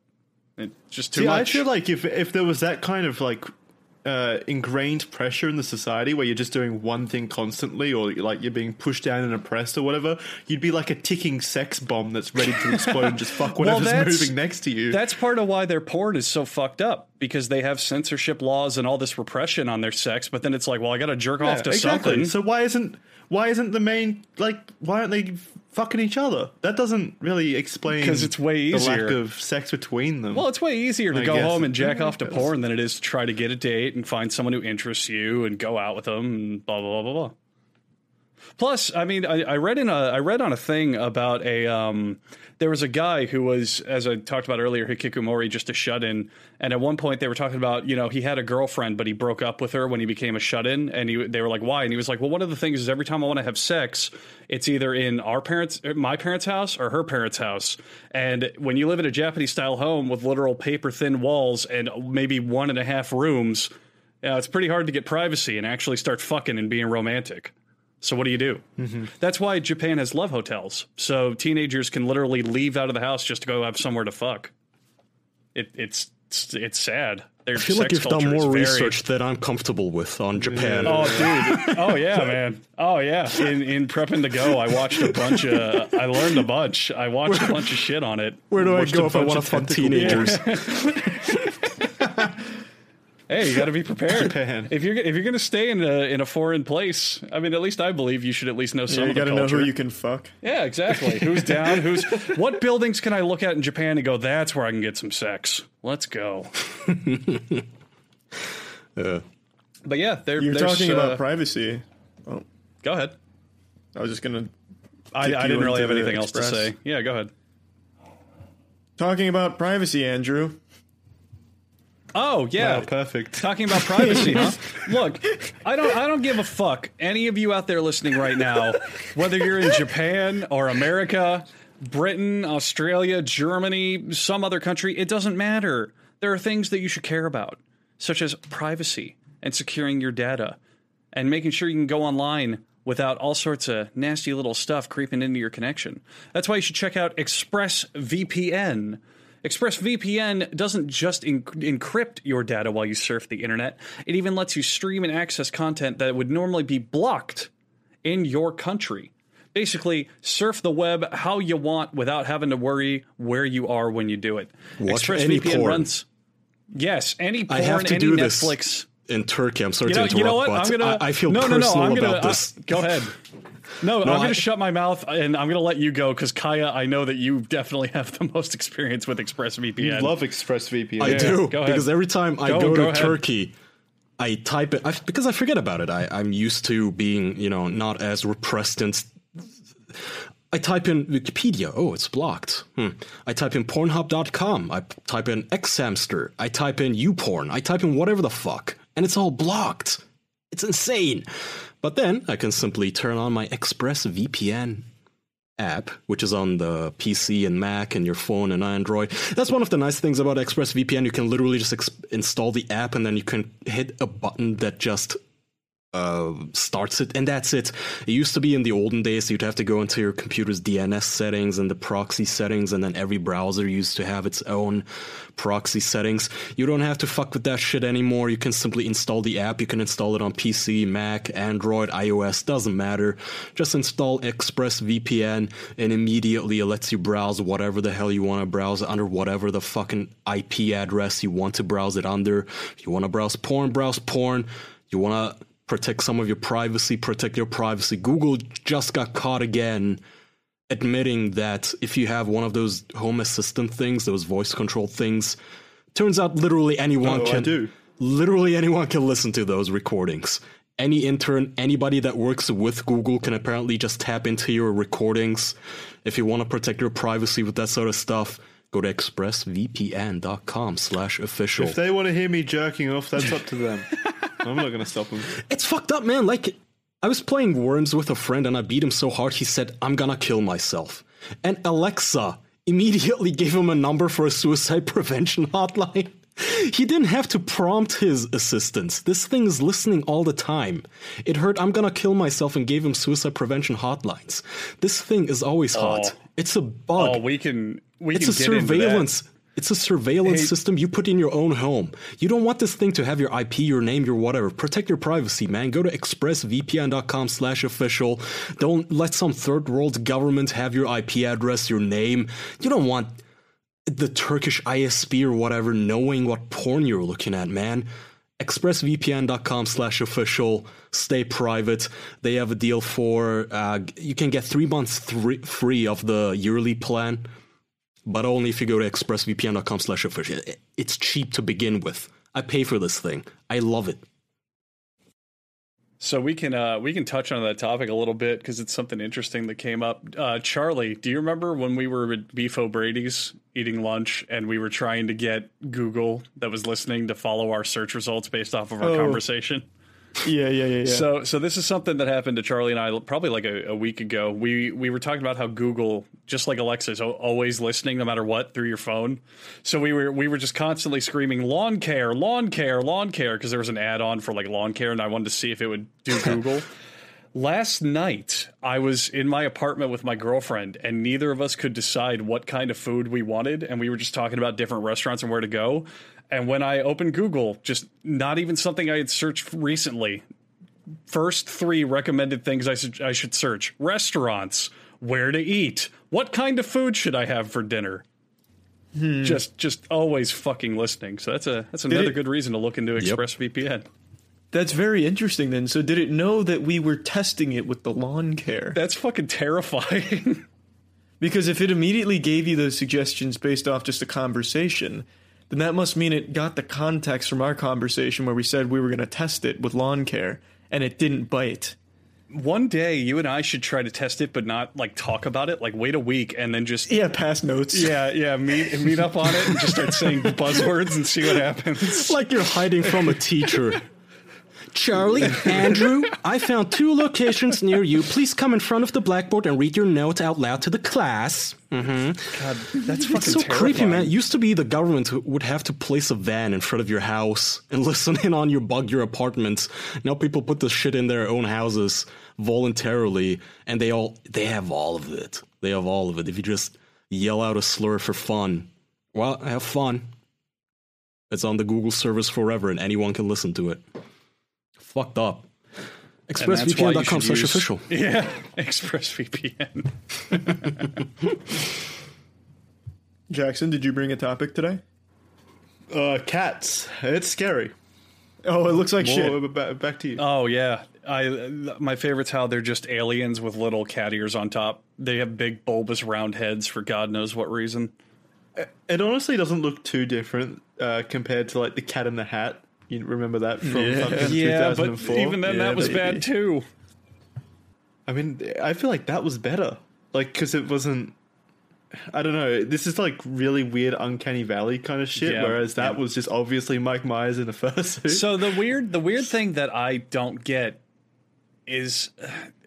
It's just too See, much. I feel like if if there was that kind of like uh, ingrained pressure in the society where you're just doing one thing constantly, or like you're being pushed down and oppressed or whatever, you'd be like a ticking sex bomb that's ready to explode and just fuck Well, whatever's that's- moving next to you. That's part of why their porn is so fucked up because they have censorship laws and all this repression on their sex. But then it's like, well, I got to jerk off to exactly. something. So why isn't why isn't the main like why aren't they fucking each other? That doesn't really explain because it's way the easier. lack of sex between them. well, it's way easier to I go home and jack off to porn than it is to try to get a date and find someone who interests you and go out with them and blah blah blah blah blah. Plus, I mean, I, I read in a I read on a thing about a um, there was a guy who was, as I talked about earlier, Hikikomori, just a shut in, and at one point they were talking about, you know, he had a girlfriend, but he broke up with her when he became a shut in, and he, they were like, why? And he was like, well, one of the things is every time I want to have sex, it's either in our parents, my parents' house, or her parents' house, and when you live in a Japanese style home with literal paper thin walls and maybe one and a half rooms, yeah, it's pretty hard to get privacy and actually start fucking and being romantic. So what do you do? Mm-hmm. That's why Japan has love hotels. So teenagers can literally leave out of the house just to go have somewhere to fuck. It, it's it's sad. Their I feel like you've done more research than I'm comfortable with on Japan. Oh, dude. Oh, yeah, man. Oh, yeah. In in prepping to go, I watched a bunch of. I learned a bunch. I watched a bunch of shit on it. Where do I go if I want to fuck teenagers? Hey, you got to be prepared. Japan. If you're if you're gonna stay in a in a foreign place, I mean, at least I believe you should at least know some you got to know who you can fuck. Yeah, exactly. Who's down? Who's what buildings can I look at in Japan and go? That's where I can get some sex. Let's go. Uh, But yeah, there, You're talking uh, about privacy. Oh. Go ahead. I was just gonna I, I didn't really have anything else to say. Yeah, go ahead. talking about privacy, Andrew. Oh yeah, Wow, perfect. Talking about privacy, huh? Look, I don't I don't give a fuck. Any of you out there listening right now, whether you're in Japan or America, Britain, Australia, Germany, some other country, it doesn't matter. There are things that you should care about, such as privacy and securing your data and making sure you can go online without all sorts of nasty little stuff creeping into your connection. That's why you should check out ExpressVPN. ExpressVPN doesn't just en- encrypt your data while you surf the internet, it even lets you stream and access content that would normally be blocked in your country. Basically, surf the web how you want without having to worry where you are when you do it. Watch porn. runs. Yes, any porn, I have to do this in Turkey. I'm sorry You to interrupt, you know what? but I'm gonna. I, I feel no, no, personal no. I'm gonna about uh, this. go ahead. No, I'm going to shut my mouth and I'm going to let you go because Kaya, I know that you definitely have the most experience with ExpressVPN. You love ExpressVPN. I do go ahead. because every time I Go- go, go to ahead. Turkey, I type it I, because I forget about it. I, I'm used to being, you know, not as repressed and. I type in Wikipedia. Oh, it's blocked. Hmm. I type in Pornhub.com. I type in Xhamster. I type in YouPorn. I type in whatever the fuck, and it's all blocked. It's insane. But then I can simply turn on my ExpressVPN app, which is on the PC and Mac and your phone and Android. That's one of the nice things about ExpressVPN. You can literally just ex- install the app and then you can hit a button that just uh, starts it, and that's it. It used to be in the olden days, you'd have to go into your computer's DNS settings and the proxy settings, and then every browser used to have its own proxy settings. You don't have to fuck with that shit anymore. You can simply install the app. You can install it on PC, Mac, Android, iOS, doesn't matter. Just install ExpressVPN, and immediately it lets you browse whatever the hell you want to browse under whatever the fucking IP address you want to browse it under. If you want to browse porn, browse porn. You want to protect some of your privacy, protect your privacy. Google just got caught again admitting that if you have one of those home assistant things, those voice control things, turns out literally anyone Oh, can do. literally anyone can listen to those recordings. Any intern, anybody that works with Google can apparently just tap into your recordings. If you want to protect your privacy with that sort of stuff, go to expressvpn.com slash official. If they want to hear me jerking off, that's up to them. I'm not going to stop them. It's fucked up, man. Like, I was playing Worms with a friend and I beat him so hard he said, I'm gonna kill myself. And Alexa immediately gave him a number for a suicide prevention hotline. He didn't have to prompt his assistants. This thing is listening all the time. It heard, I'm gonna kill myself and gave him suicide prevention hotlines. This thing is always oh. hot. Oh. It's a bug. Oh, we can we It's can a get into that. surveillance. It's a surveillance Hey. system you put in your own home. You don't want this thing to have your IP, your name, your whatever. Protect your privacy, man. Go to expressvpn.com slash official. Don't let some third world government have your IP address, your name. You don't want the Turkish ISP or whatever knowing what porn you're looking at, man. expressvpn.com slash official. Stay private. They have a deal for uh, you can get three months three, free of the yearly plan but only if you go to expressvpn.com slash official. It's cheap to begin with. I pay for this thing. I love it So we can uh, we can touch on that topic a little bit because it's something interesting that came up. Uh, Charlie, do you remember when we were at Beef O'Brady's eating lunch and we were trying to get Google that was listening to follow our search results based off of our Oh. conversation? Yeah, yeah, yeah, yeah. So, so this is something that happened to Charlie and I probably like a, a week ago. We we were talking about how Google, just like Alexa, is always listening no matter what through your phone. So we were we were just constantly screaming lawn care, lawn care, lawn care because there was an add on for like lawn care, and I wanted to see if it would do Google. Last night, I was in my apartment with my girlfriend, and neither of us could decide what kind of food we wanted. And we were just talking about different restaurants and where to go. And when I opened Google, just not even something I had searched recently, first three recommended things I, should I should search restaurants, where to eat, what kind of food should I have for dinner. Hmm. Just, just always fucking listening. So that's a that's another it- good reason to look into ExpressVPN. That's very interesting then. So did it know that we were testing it with the lawn care? That's fucking terrifying. Because if it immediately gave you those suggestions based off just a conversation, then that must mean it got the context from our conversation where we said we were going to test it with lawn care and it didn't bite. One day, you and I should try to test it, but not like talk about it. Like wait a week and then just Yeah, pass notes. yeah, yeah, meet meet up on it and just start saying buzzwords and see what happens. like you're hiding from a teacher Charlie, Andrew, I found two locations near you. Please come in front of the blackboard and read your note out loud to the class. Mm-hmm. God, that's fucking It's so terrifying. creepy, man. It used to be the government would have to place a van in front of your house and listen in on your bug your apartment. Now people put this shit in their own houses voluntarily, and they all they have all of it. They have all of it. If you just yell out a slur for fun, well, have fun. It's on the Google service forever, and anyone can listen to it. Fucked up. And that's why ExpressVPN.com should slash official. Yeah, ExpressVPN. Jackson, did you bring a topic today? Uh, cats. It's scary. Oh, it looks like shit. More, back to you. Oh yeah, I my favorite's how they're just aliens with little cat ears on top. They have big bulbous round heads for God knows what reason. It honestly doesn't look too different uh, compared to like the Cat in the Hat. You remember that from Yeah. fucking Yeah, but even then, Yeah, that was baby. bad too. I mean, I feel like that was better. Like, because it wasn't. I don't know. This is like really weird, uncanny valley kind of shit. Yeah, whereas that yeah. was just obviously Mike Myers in a fursuit. So the weird, the weird thing that I don't get is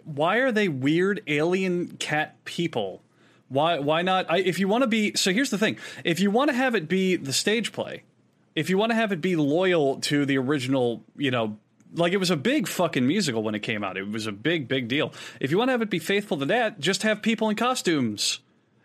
why are they weird alien cat people? Why why not? I, if you want to be, so here's the thing: if you want to have it be the stage play, if you want to have it be loyal to the original, you know, Like it was a big fucking musical when it came out. It was a big, big deal. If you want to have it be faithful to that, just have people in costumes.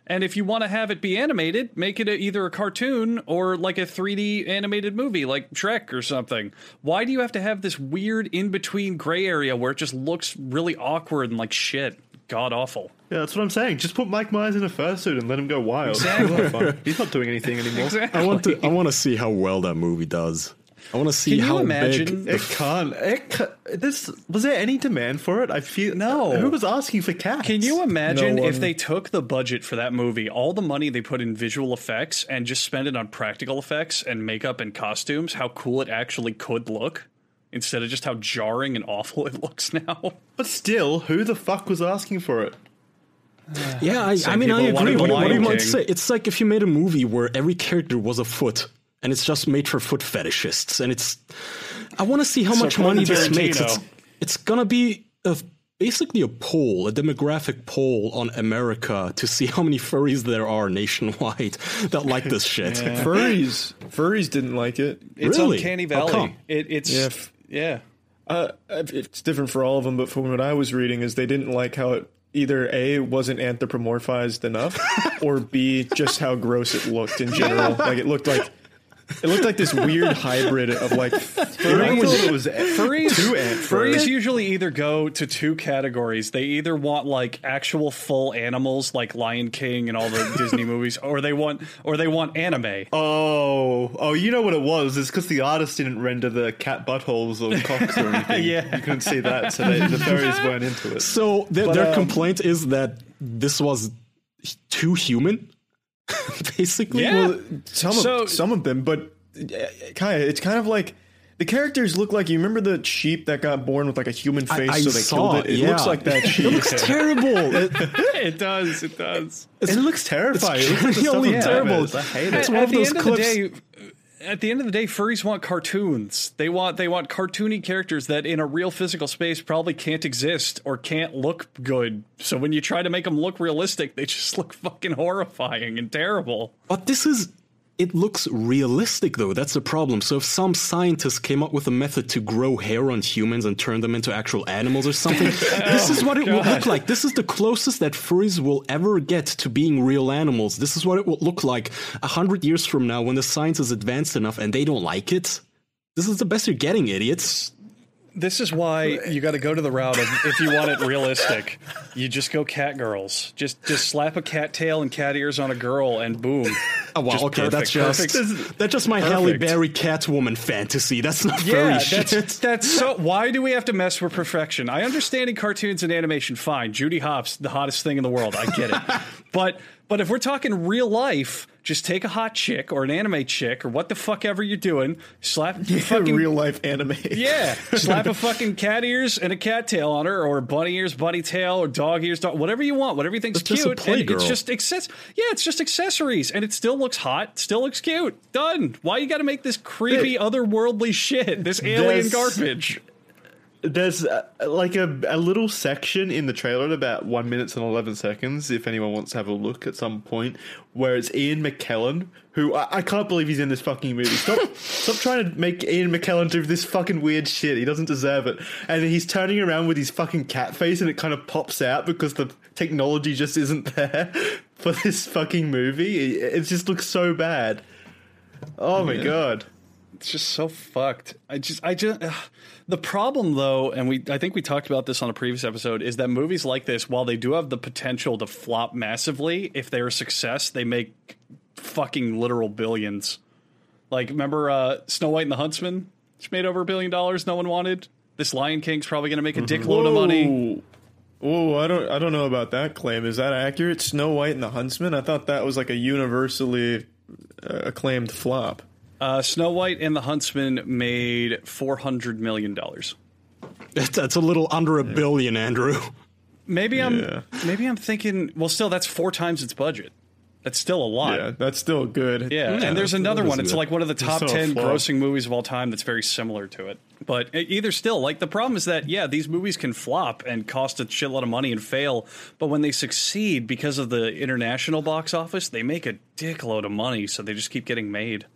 And if you want to have it be animated, make it a, either a cartoon or like a 3D animated movie like Shrek or something. Why do you have to have this weird in between gray area where it just looks really awkward and like shit? God awful. Yeah, that's what I'm saying. Just put Mike Myers in a fursuit and let him go wild. Exactly. He's not doing anything anymore. Exactly. I want to. I want to see how well that movie does. I want to see Can you imagine- big. It can't. It ca this was there any demand for it? I feel No. Who was asking for cats? Can you imagine No if they took the budget for that movie, all the money they put in visual effects, and just spend it on practical effects and makeup and costumes? How cool it actually could look, instead of just how jarring and awful it looks now. But still, who the fuck was asking for it? Yeah, I, I mean, I agree. the What, what do you Lion might King. say? It's like if you made a movie where every character was a foot, and it's just made for foot fetishists, and it's. I want to see how much money this makes. It's, it's gonna be a, basically a poll, a demographic poll on America to see how many furries there are nationwide that like this shit. Furries, furries didn't like it. It's Really? Uncanny How Valley. come? It, it's Yeah, yeah. Uh, it's different for all of them, but from what I was reading, is they didn't like how it either a wasn't anthropomorphized enough, or b just how gross it looked in general. Like it looked like it looked like this weird hybrid of like. I thought it was Furries, two ant furries usually either go to two categories. They either want like actual full animals, like Lion King and all the Disney movies, or they want or they want anime. Oh, oh, you know what it was? It's because the artist didn't render the cat buttholes or cocks or anything. Yeah. you couldn't see that, so they, the furries weren't into it. So their, But, their um, complaint is that this was too human, basically. Yeah. Well, some So- of some of them, but uh, Kaya, it's kind of like the characters look like you remember the sheep that got born with like a human face, I so they saw killed it. It yeah. looks like that sheep. It looks terrible. It- it does. It does. it looks terrifying. It looks like the really stuff of terrible. nightmares. I hate It's one at of the those clips- of the day, at the end of the day, furries want cartoons. They want they want cartoony characters that in a real physical space probably can't exist or can't look good. So when you try to make them look realistic, they just look fucking horrifying and terrible. But this is. It looks realistic, though. That's the problem. So, if some scientist came up with a method to grow hair on humans and turn them into actual animals or something, this is what it would oh, look like. This is the closest that furries will ever get to being real animals. This is what it will look like a hundred years from now when the science is advanced enough and they don't like it. This is the best you're getting, idiots. This is why you got to go to the route of if you want it realistic, you just go cat girls. Just just slap a cat tail and cat ears on a girl, and boom. Oh, wow, Just okay, that's just perfect. that's just my Halle Perfect. Berry Catwoman fantasy. That's not furry Yeah, shit. that's that's so. Why do we have to mess with perfection? I understand in cartoons and animation, fine. Judy Hopps, the hottest thing in the world. I get it. but but if we're talking real life, just take a hot chick or an anime chick or what the fuck ever you're doing, slap fucking real life anime. yeah, slap a fucking cat ears and a cat tail on her, or bunny ears, bunny tail, or dog ears, dog, whatever you want, whatever you think's It's cute. and it's just access. Yeah, it's just accessories, and it still looks hot, still looks cute. Done. Why you got to make this creepy, otherworldly shit, this alien There's- garbage? There's uh, like a, a little section in the trailer at about one minutes and eleven seconds. If anyone wants to have a look at some point, where it's Ian McKellen, who I, I can't believe he's in this fucking movie. Stop, stop trying to make Ian McKellen do this fucking weird shit. He doesn't deserve it. And he's turning around with his fucking cat face, and it kind of pops out because the technology just isn't there for this fucking movie. It, it just looks so bad. Oh my god. It's just so fucked. I just, I just, ugh. The problem though, and we, I think we talked about this on a previous episode, is that movies like this, while they do have the potential to flop massively, if they're a success, they make fucking literal billions. Like, remember uh, Snow White and the Huntsman? Which made over a billion dollars. No one wanted. This Lion King's probably going to make a dick load of money. Oh, I don't, I don't know about that claim. Is that accurate? Snow White and the Huntsman. I thought that was like a universally uh, acclaimed flop. Uh, Snow White and the Huntsman made four hundred million dollars. That's, that's a little under a billion, Andrew. Maybe I'm, Yeah. maybe I'm thinking. Well, still, that's four times its budget. That's still a lot. Yeah, that's still good. Yeah, and there's another one. It's good. like one of the top not ten flaw. grossing movies of all time. That's very similar to it. But either still, like the problem is that yeah, these movies can flop and cost a shitload of money and fail. But when they succeed because of the international box office, they make a dickload of money. So they just keep getting made.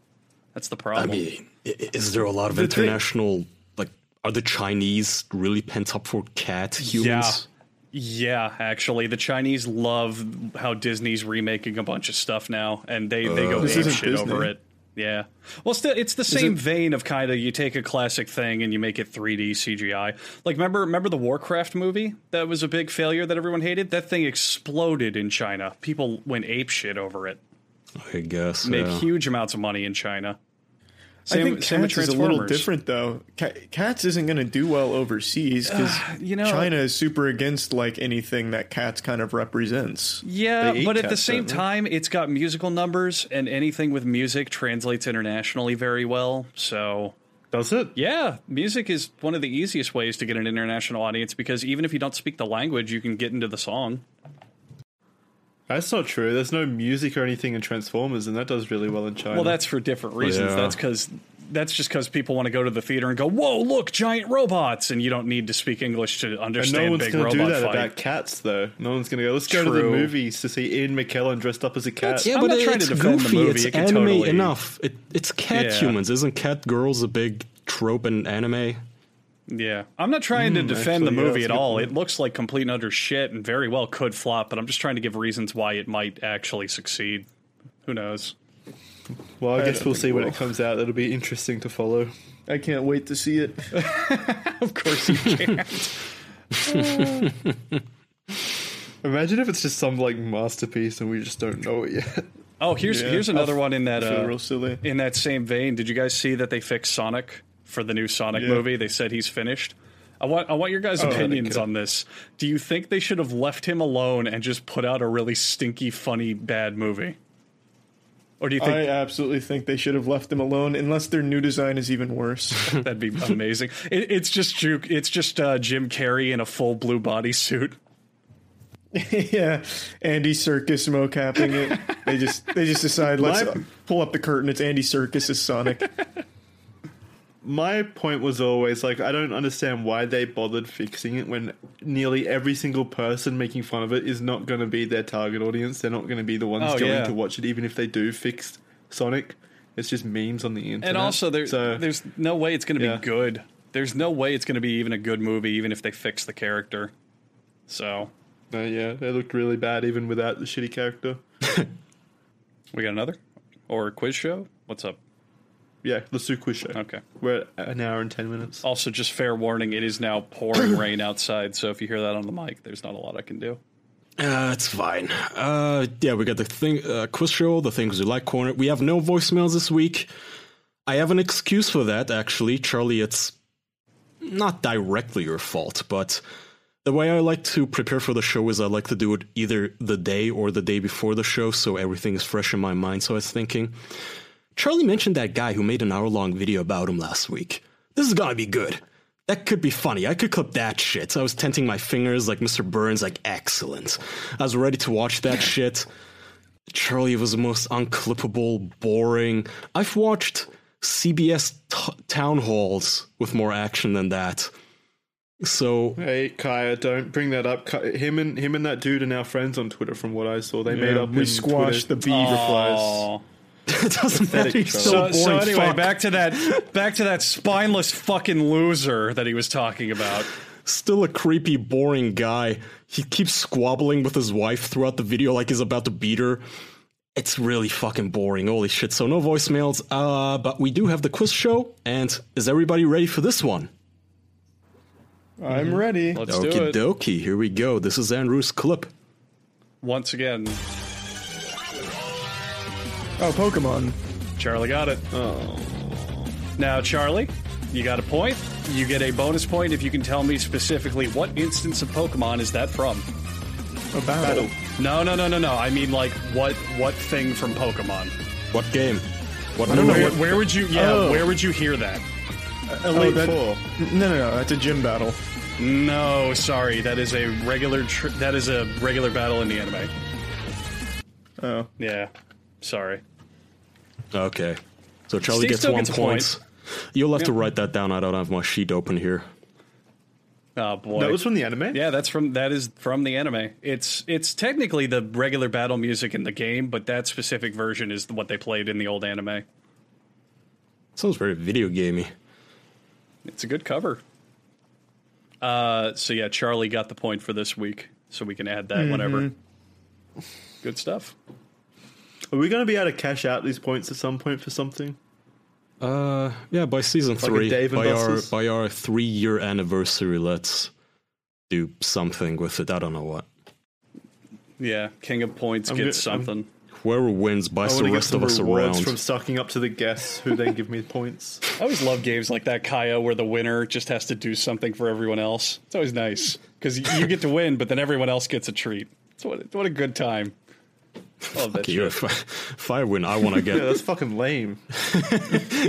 That's the problem. i- mean, is there a lot of The thing- international like are the Chinese really pent up for cat humans? Yeah, yeah, actually, the Chinese love how Disney's remaking a bunch of stuff now, and they, they go oh. This ape shit Disney. over it. Yeah, well, still, it's the same it- vein of kind of you take a classic thing and you make it 3D CGI. Like, remember remember the Warcraft movie that was a big failure that everyone hated? That thing exploded in China. People went ape shit over it. I guess. Made yeah. huge amounts of money in China. I think same Cats is a little different though. Ca- Cats isn't going to do well overseas because you know- China is super against like anything that Cats kind of represents. Yeah, but at the same don't time, it's got musical numbers, and anything with music translates internationally very well. So, Does it? yeah, music is one of the easiest ways to get an international audience because even if you don't speak the language, you can get into the song. That's not true. There's no music or anything in Transformers, and that does really well in China. Well, that's for different reasons. Yeah. That's because that's just because people want to go to the theater and go, "Whoa, look, giant robots!" and you don't need to speak English to understand. and understand no one's big going to do that fight. about cats, though. No one's going to go. Let's go to the movies to see Ian McKellen dressed up as a cat. Yeah, I'm but not trying to it's defend the goofy. movie. It's It anime totally- enough. It, it's cat Yeah. humans. Isn't cat girls a big trope in anime? Yeah, I'm not trying to defend the actually, yeah, movie that's at all. point. It looks like complete and utter shit, and very well could flop. But I'm just trying to give reasons why it might actually succeed. Who knows? Well, I, I guess we'll think see it when it comes out. It'll be interesting to follow. I can't wait to see it. Of course you can't. Imagine if it's just some like masterpiece and we just don't know it yet. oh, here's Yeah, here's I'll another one in that uh, real silly. in that same vein. Did you guys see that they fixed Sonic for the new Sonic Yeah. movie? They said he's finished. I want I want your guys' Oh, opinions on this. Do you think they should have left him alone and just put out a really stinky, funny, bad movie? Or do you think I absolutely think they should have left them alone, unless their new design is even worse. That'd be amazing. It, it's just Juke. It's just uh, Jim Carrey in a full blue bodysuit. yeah, Andy Serkis mocapping it. They just they just decide let's My- pull up the curtain. It's Andy Serkis as Sonic. My point was always like I don't understand why they bothered fixing it when nearly every single person making fun of it is not going to be their target audience. They're not going to be the ones Oh, going yeah. to watch it, even if they do fix Sonic. It's just memes on the internet. And also, there, so, there's no way it's going to Yeah. be good. There's no way it's going to be even a good movie, even if they fix the character. So uh, yeah, they looked really bad even without the shitty character. we got another or a quiz show. What's up? Yeah, the Sue Quiz Show. Okay. We're at an hour and ten minutes. Also, just fair warning: it is now pouring rain outside. So if you hear that on the mic, there's not a lot I can do. Uh, it's fine. Uh, yeah, we got the thing, uh, quiz show, the things we like corner. We have no voicemails this week. I have an excuse for that, actually. Charlie, it's not directly your fault, but the way I like to prepare for the show is I like to do it either the day or the day before the show, so everything is fresh in my mind. So I was thinking, Charlie mentioned that guy who made an hour long video about him last week. This is gonna be good. That could be funny. I could clip that shit. I was tenting my fingers like Mr. Burns, like, excellent. I was ready to watch that shit. Charlie was the most unclippable, boring. I've watched CBS t- town halls with more action than that. So, Hey Kaya, don't bring that up. Him and him and that dude are now friends on Twitter. From what I saw, they made up. we squashed Twitter the beef. replies. Aw. it doesn't matter. He's so, So, so anyway, Fuck. back to that back to that spineless fucking loser that he was talking about. Still a creepy, boring guy. He keeps squabbling with his wife throughout the video like he's about to beat her. It's really fucking boring. Holy shit. So no voicemails. Uh, but we do have the quiz show. And is everybody ready for this one? I'm ready. Let's do Okie it dokie. Here we go. This is Andrew's clip. once again. Oh, Pokemon. Charlie got it. Oh. Now, Charlie, you got a point. You get a bonus point if you can tell me specifically what instance of Pokemon is that from. A battle. No, no, no, no, no. I mean, like, what what thing from Pokemon? What game? What don't know movie? Where, where would you? Yeah, Oh. where would you hear that? Oh, Elite that- Four. No, no, no. That's a gym battle. No, sorry. That is a regular. Tr- that is a regular battle in the anime. Oh, Yeah, sorry. Okay. So Charlie Steve gets one gets a point. You'll have to write that down. I don't have my sheet open here. Oh boy. That was from the anime. Yeah, that's from that is from the anime. It's it's technically the regular battle music in the game, but that specific version is what they played in the old anime. Sounds very video gamey. It's a good cover. Uh, so yeah, Charlie got the point for this week, so we can add that whenever. Good stuff. Are we going to be able to cash out these points at some point for something? Uh, yeah, by season a three, Dave by our by our three year anniversary, let's do something with it. I don't know what. Yeah, King of Points I'm gets go- I'm- something. Whoever wins buys the rest of us rewards around. from sucking up to the guests, who then give me points. I always love games like that, Kaya, where the winner just has to do something for everyone else. It's always nice because you get to win, but then everyone else gets a treat. So what, what a good time. I love that Okay, shit. if, I- I win, I want to get. Yeah, that's fucking lame.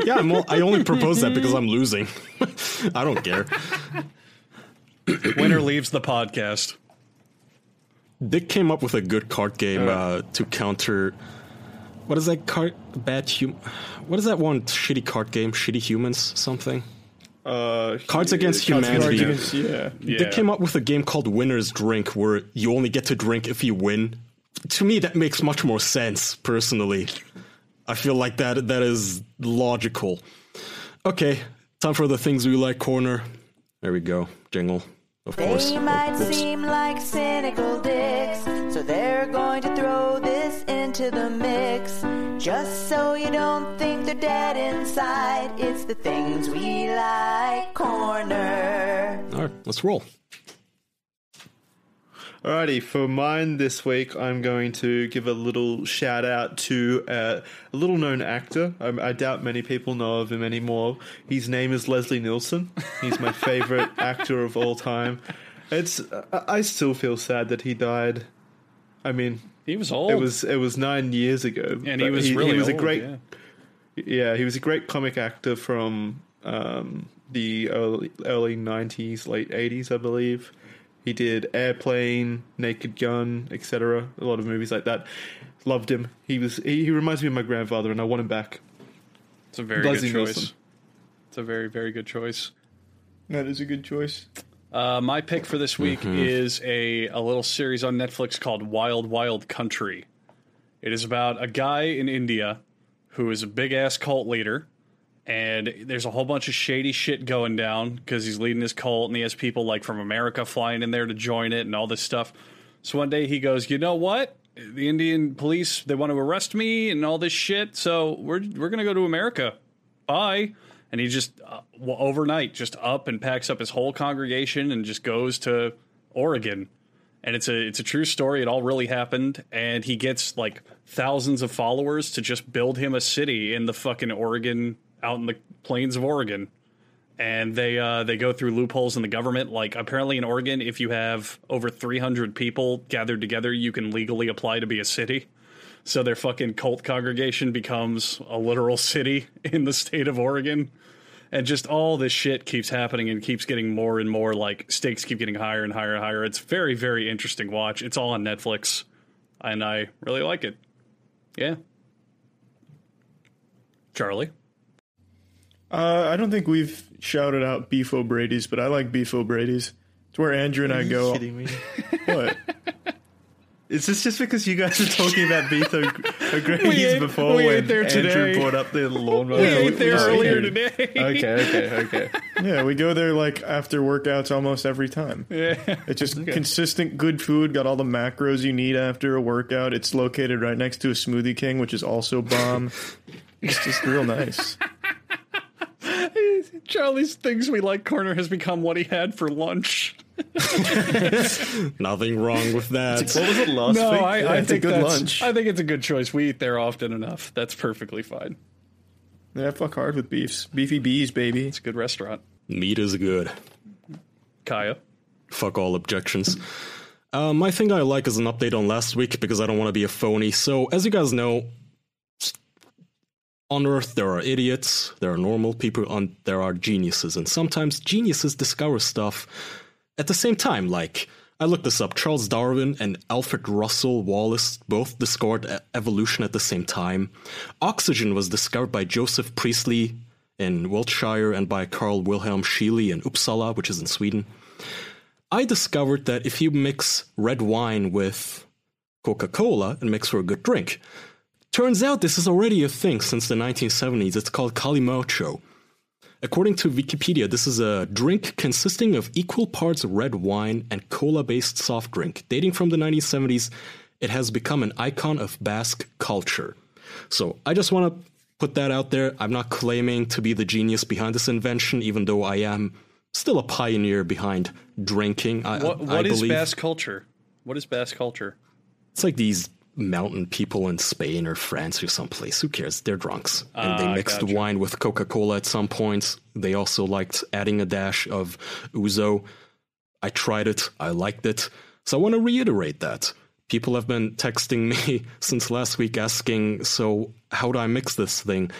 yeah, I'm, al- I only propose that because I'm losing. I don't care. Winner leaves the podcast. Dick came up with a good card game uh, to counter. What is that card? Bad hum. What is that one shitty card game? Shitty humans? Something. Uh, Cards Against Cards Humanity. Against- yeah. Yeah. They came up with a game called Winner's Drink, where you only get to drink if you win. To me, that makes much more sense. Personally, I feel like that that is logical. Okay, time for the things we like corner. There we go, jingle. Of course. They might Oops. seem like cynical dicks, so they're going to throw this into the mix. Just so you don't think they're dead inside, it's the things we like corner. All right, let's roll. Alrighty, for mine this week, I'm going to give a little shout out to uh, a little known actor. I, I doubt many people know of him anymore. His name is Leslie Nielsen. He's my favorite actor of all time. It's I, still feel sad that he died. I mean, He was old. it was it was nine years ago, and he was really he was old, a great yeah. yeah, he was a great comic actor from um, the early early '90s, late '80s, I believe. He did Airplane, Naked Gun, etc. A lot of movies like that. Loved him. He was. He, he reminds me of my grandfather, and I want him back. It's a very Leslie good choice. Nielsen. It's a very, very good choice. That is a good choice. Uh, my pick for this week Mm-hmm. is a, a little series on Netflix called Wild Wild Country. It is about a guy in India who is a big ass cult leader, and there's a whole bunch of shady shit going down because he's leading his cult, and he has people like from America flying in there to join it and all this stuff. So one day he goes, you know what? The Indian police they want to arrest me and all this shit, so we're we're gonna go to America. Bye. And he just uh, w- overnight just up and packs up his whole congregation and just goes to Oregon. And it's a it's a true story. It all really happened. And he gets like thousands of followers to just build him a city in the fucking Oregon, out in the plains of Oregon. And they uh, they go through loopholes in the government. Like apparently in Oregon, if you have over 300 people gathered together, you can legally apply to be a city. So their fucking cult congregation becomes a literal city in the state of Oregon. And just all this shit keeps happening and keeps getting more and more like stakes keep getting higher and higher and higher. It's very, very interesting watch. It's all on Netflix. And I really like it. Yeah. Charlie. Uh, I don't think we've shouted out Beef O'Brady's, but I like Beef O'Brady's. It's where Andrew and I Are you go. kidding me? What? Is this just because you guys are talking about beef We O'Grady's before we ate when there Andrew brought up the lawnmower? We Yeah, ate there we earlier ate today. Okay, okay, okay. Yeah, we go there like after workouts almost every time. Yeah. It's just consistent good food, got all the macros you need after a workout. It's located right next to a Smoothie King, which is also bomb. It's just real nice. Charlie's things we like corner has become what he had for lunch. Nothing wrong with that. What was it last No, week? I, I it's a think good that's, lunch. I think it's a good choice. We eat there often enough. That's perfectly fine. Yeah, fuck hard with beefs. Beefy bees, baby. It's a good restaurant. Meat is good. Kaya. Fuck all objections. Um, my thing I like is an update on last week because I don't want to be a phony. So, as you guys know, on Earth there are idiots, there are normal people, and there are geniuses, and sometimes geniuses discover stuff at the same time. Like I looked this up: Charles Darwin and Alfred Russel Wallace both discovered evolution at the same time. Oxygen was discovered by Joseph Priestley in Wiltshire and by Carl Wilhelm Scheele in Uppsala, which is in Sweden. I discovered that if you mix red wine with Coca Cola, it makes for a good drink. Turns out this is already a thing since the 1970s. It's called Calimocho. According to Wikipedia, this is a drink consisting of equal parts red wine and cola based soft drink. Dating from the 1970s, it has become an icon of Basque culture. So I just want to put that out there. I'm not claiming to be the genius behind this invention, even though I am still a pioneer behind drinking. I, What, I what is. Basque culture? What is Basque culture? It's like these mountain people in Spain or France or someplace. Who cares? They're drunks. And they Ah, mixed gotcha. wine with Coca Cola at some point. They also liked adding a dash of Ouzo. I tried it. I liked it. So I want to reiterate that. People have been texting me since last week asking, so how do I mix this thing?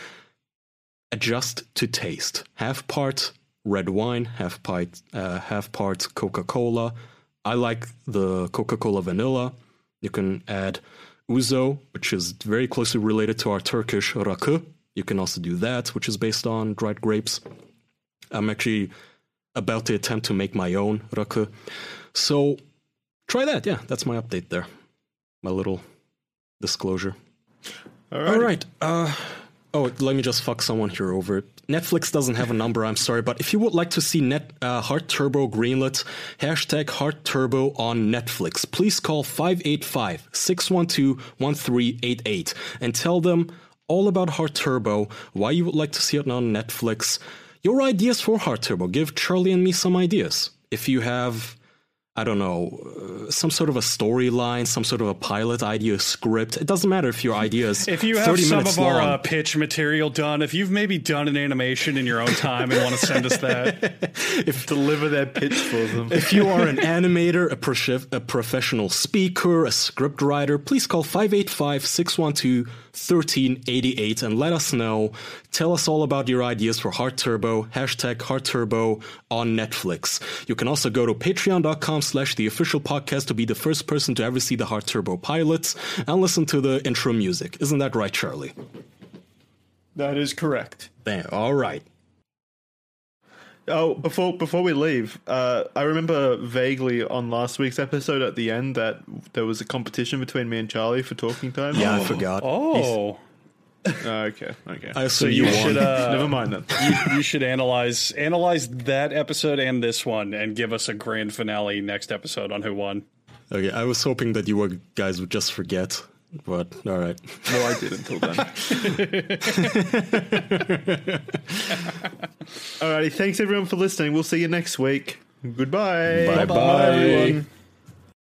Adjust to taste. Half part red wine, half part, uh, half part Coca Cola. I like the Coca Cola vanilla. You can add Ouzo, which is very closely related to our Turkish rakı. You can also do that, which is based on dried grapes. I'm actually about to attempt to make my own rakı. So try that. Yeah, that's my update there. My little disclosure. All All right. right. Uh, oh, let me just fuck someone here over. Netflix doesn't have a number. I'm sorry, but if you would like to see Net uh, Hard Turbo greenlit, hashtag Hard Turbo on Netflix, please call 585-612-1388 and tell them all about Hard Turbo, why you would like to see it on Netflix, your ideas for Hard Turbo. Give Charlie and me some ideas. If you have I don't know, uh, some sort of a storyline, some sort of a pilot idea, script. It doesn't matter if your idea is If you have 30 some minutes of our uh, pitch material done, if you've maybe done an animation in your own time and want to send us that, If deliver their pitch for them. if you are an animator, a, prof- a professional speaker, a script writer, please call 585 612 1388 and let us know. Tell us all about your ideas for Hard Turbo, hashtag Hard Turbo on Netflix. You can also go to patreon.com slash the official podcast to be the first person to ever see the Hard Turbo pilots and listen to the intro music. Isn't that right, Charlie? That is correct. Damn, all right. Oh, before before we leave, uh, I remember vaguely on last week's episode at the end that there was a competition between me and Charlie for talking time. Yeah, I forgot. oh, Oh, okay, okay. I so you you, won. should uh, Never mind then. you, you should analyze analyze that episode and this one and give us a grand finale next episode on who won. Okay, I was hoping that you were, guys would just forget, but all right. No, I did until then. Alrighty, thanks everyone for listening. We'll see you next week. Goodbye. Bye bye, everyone.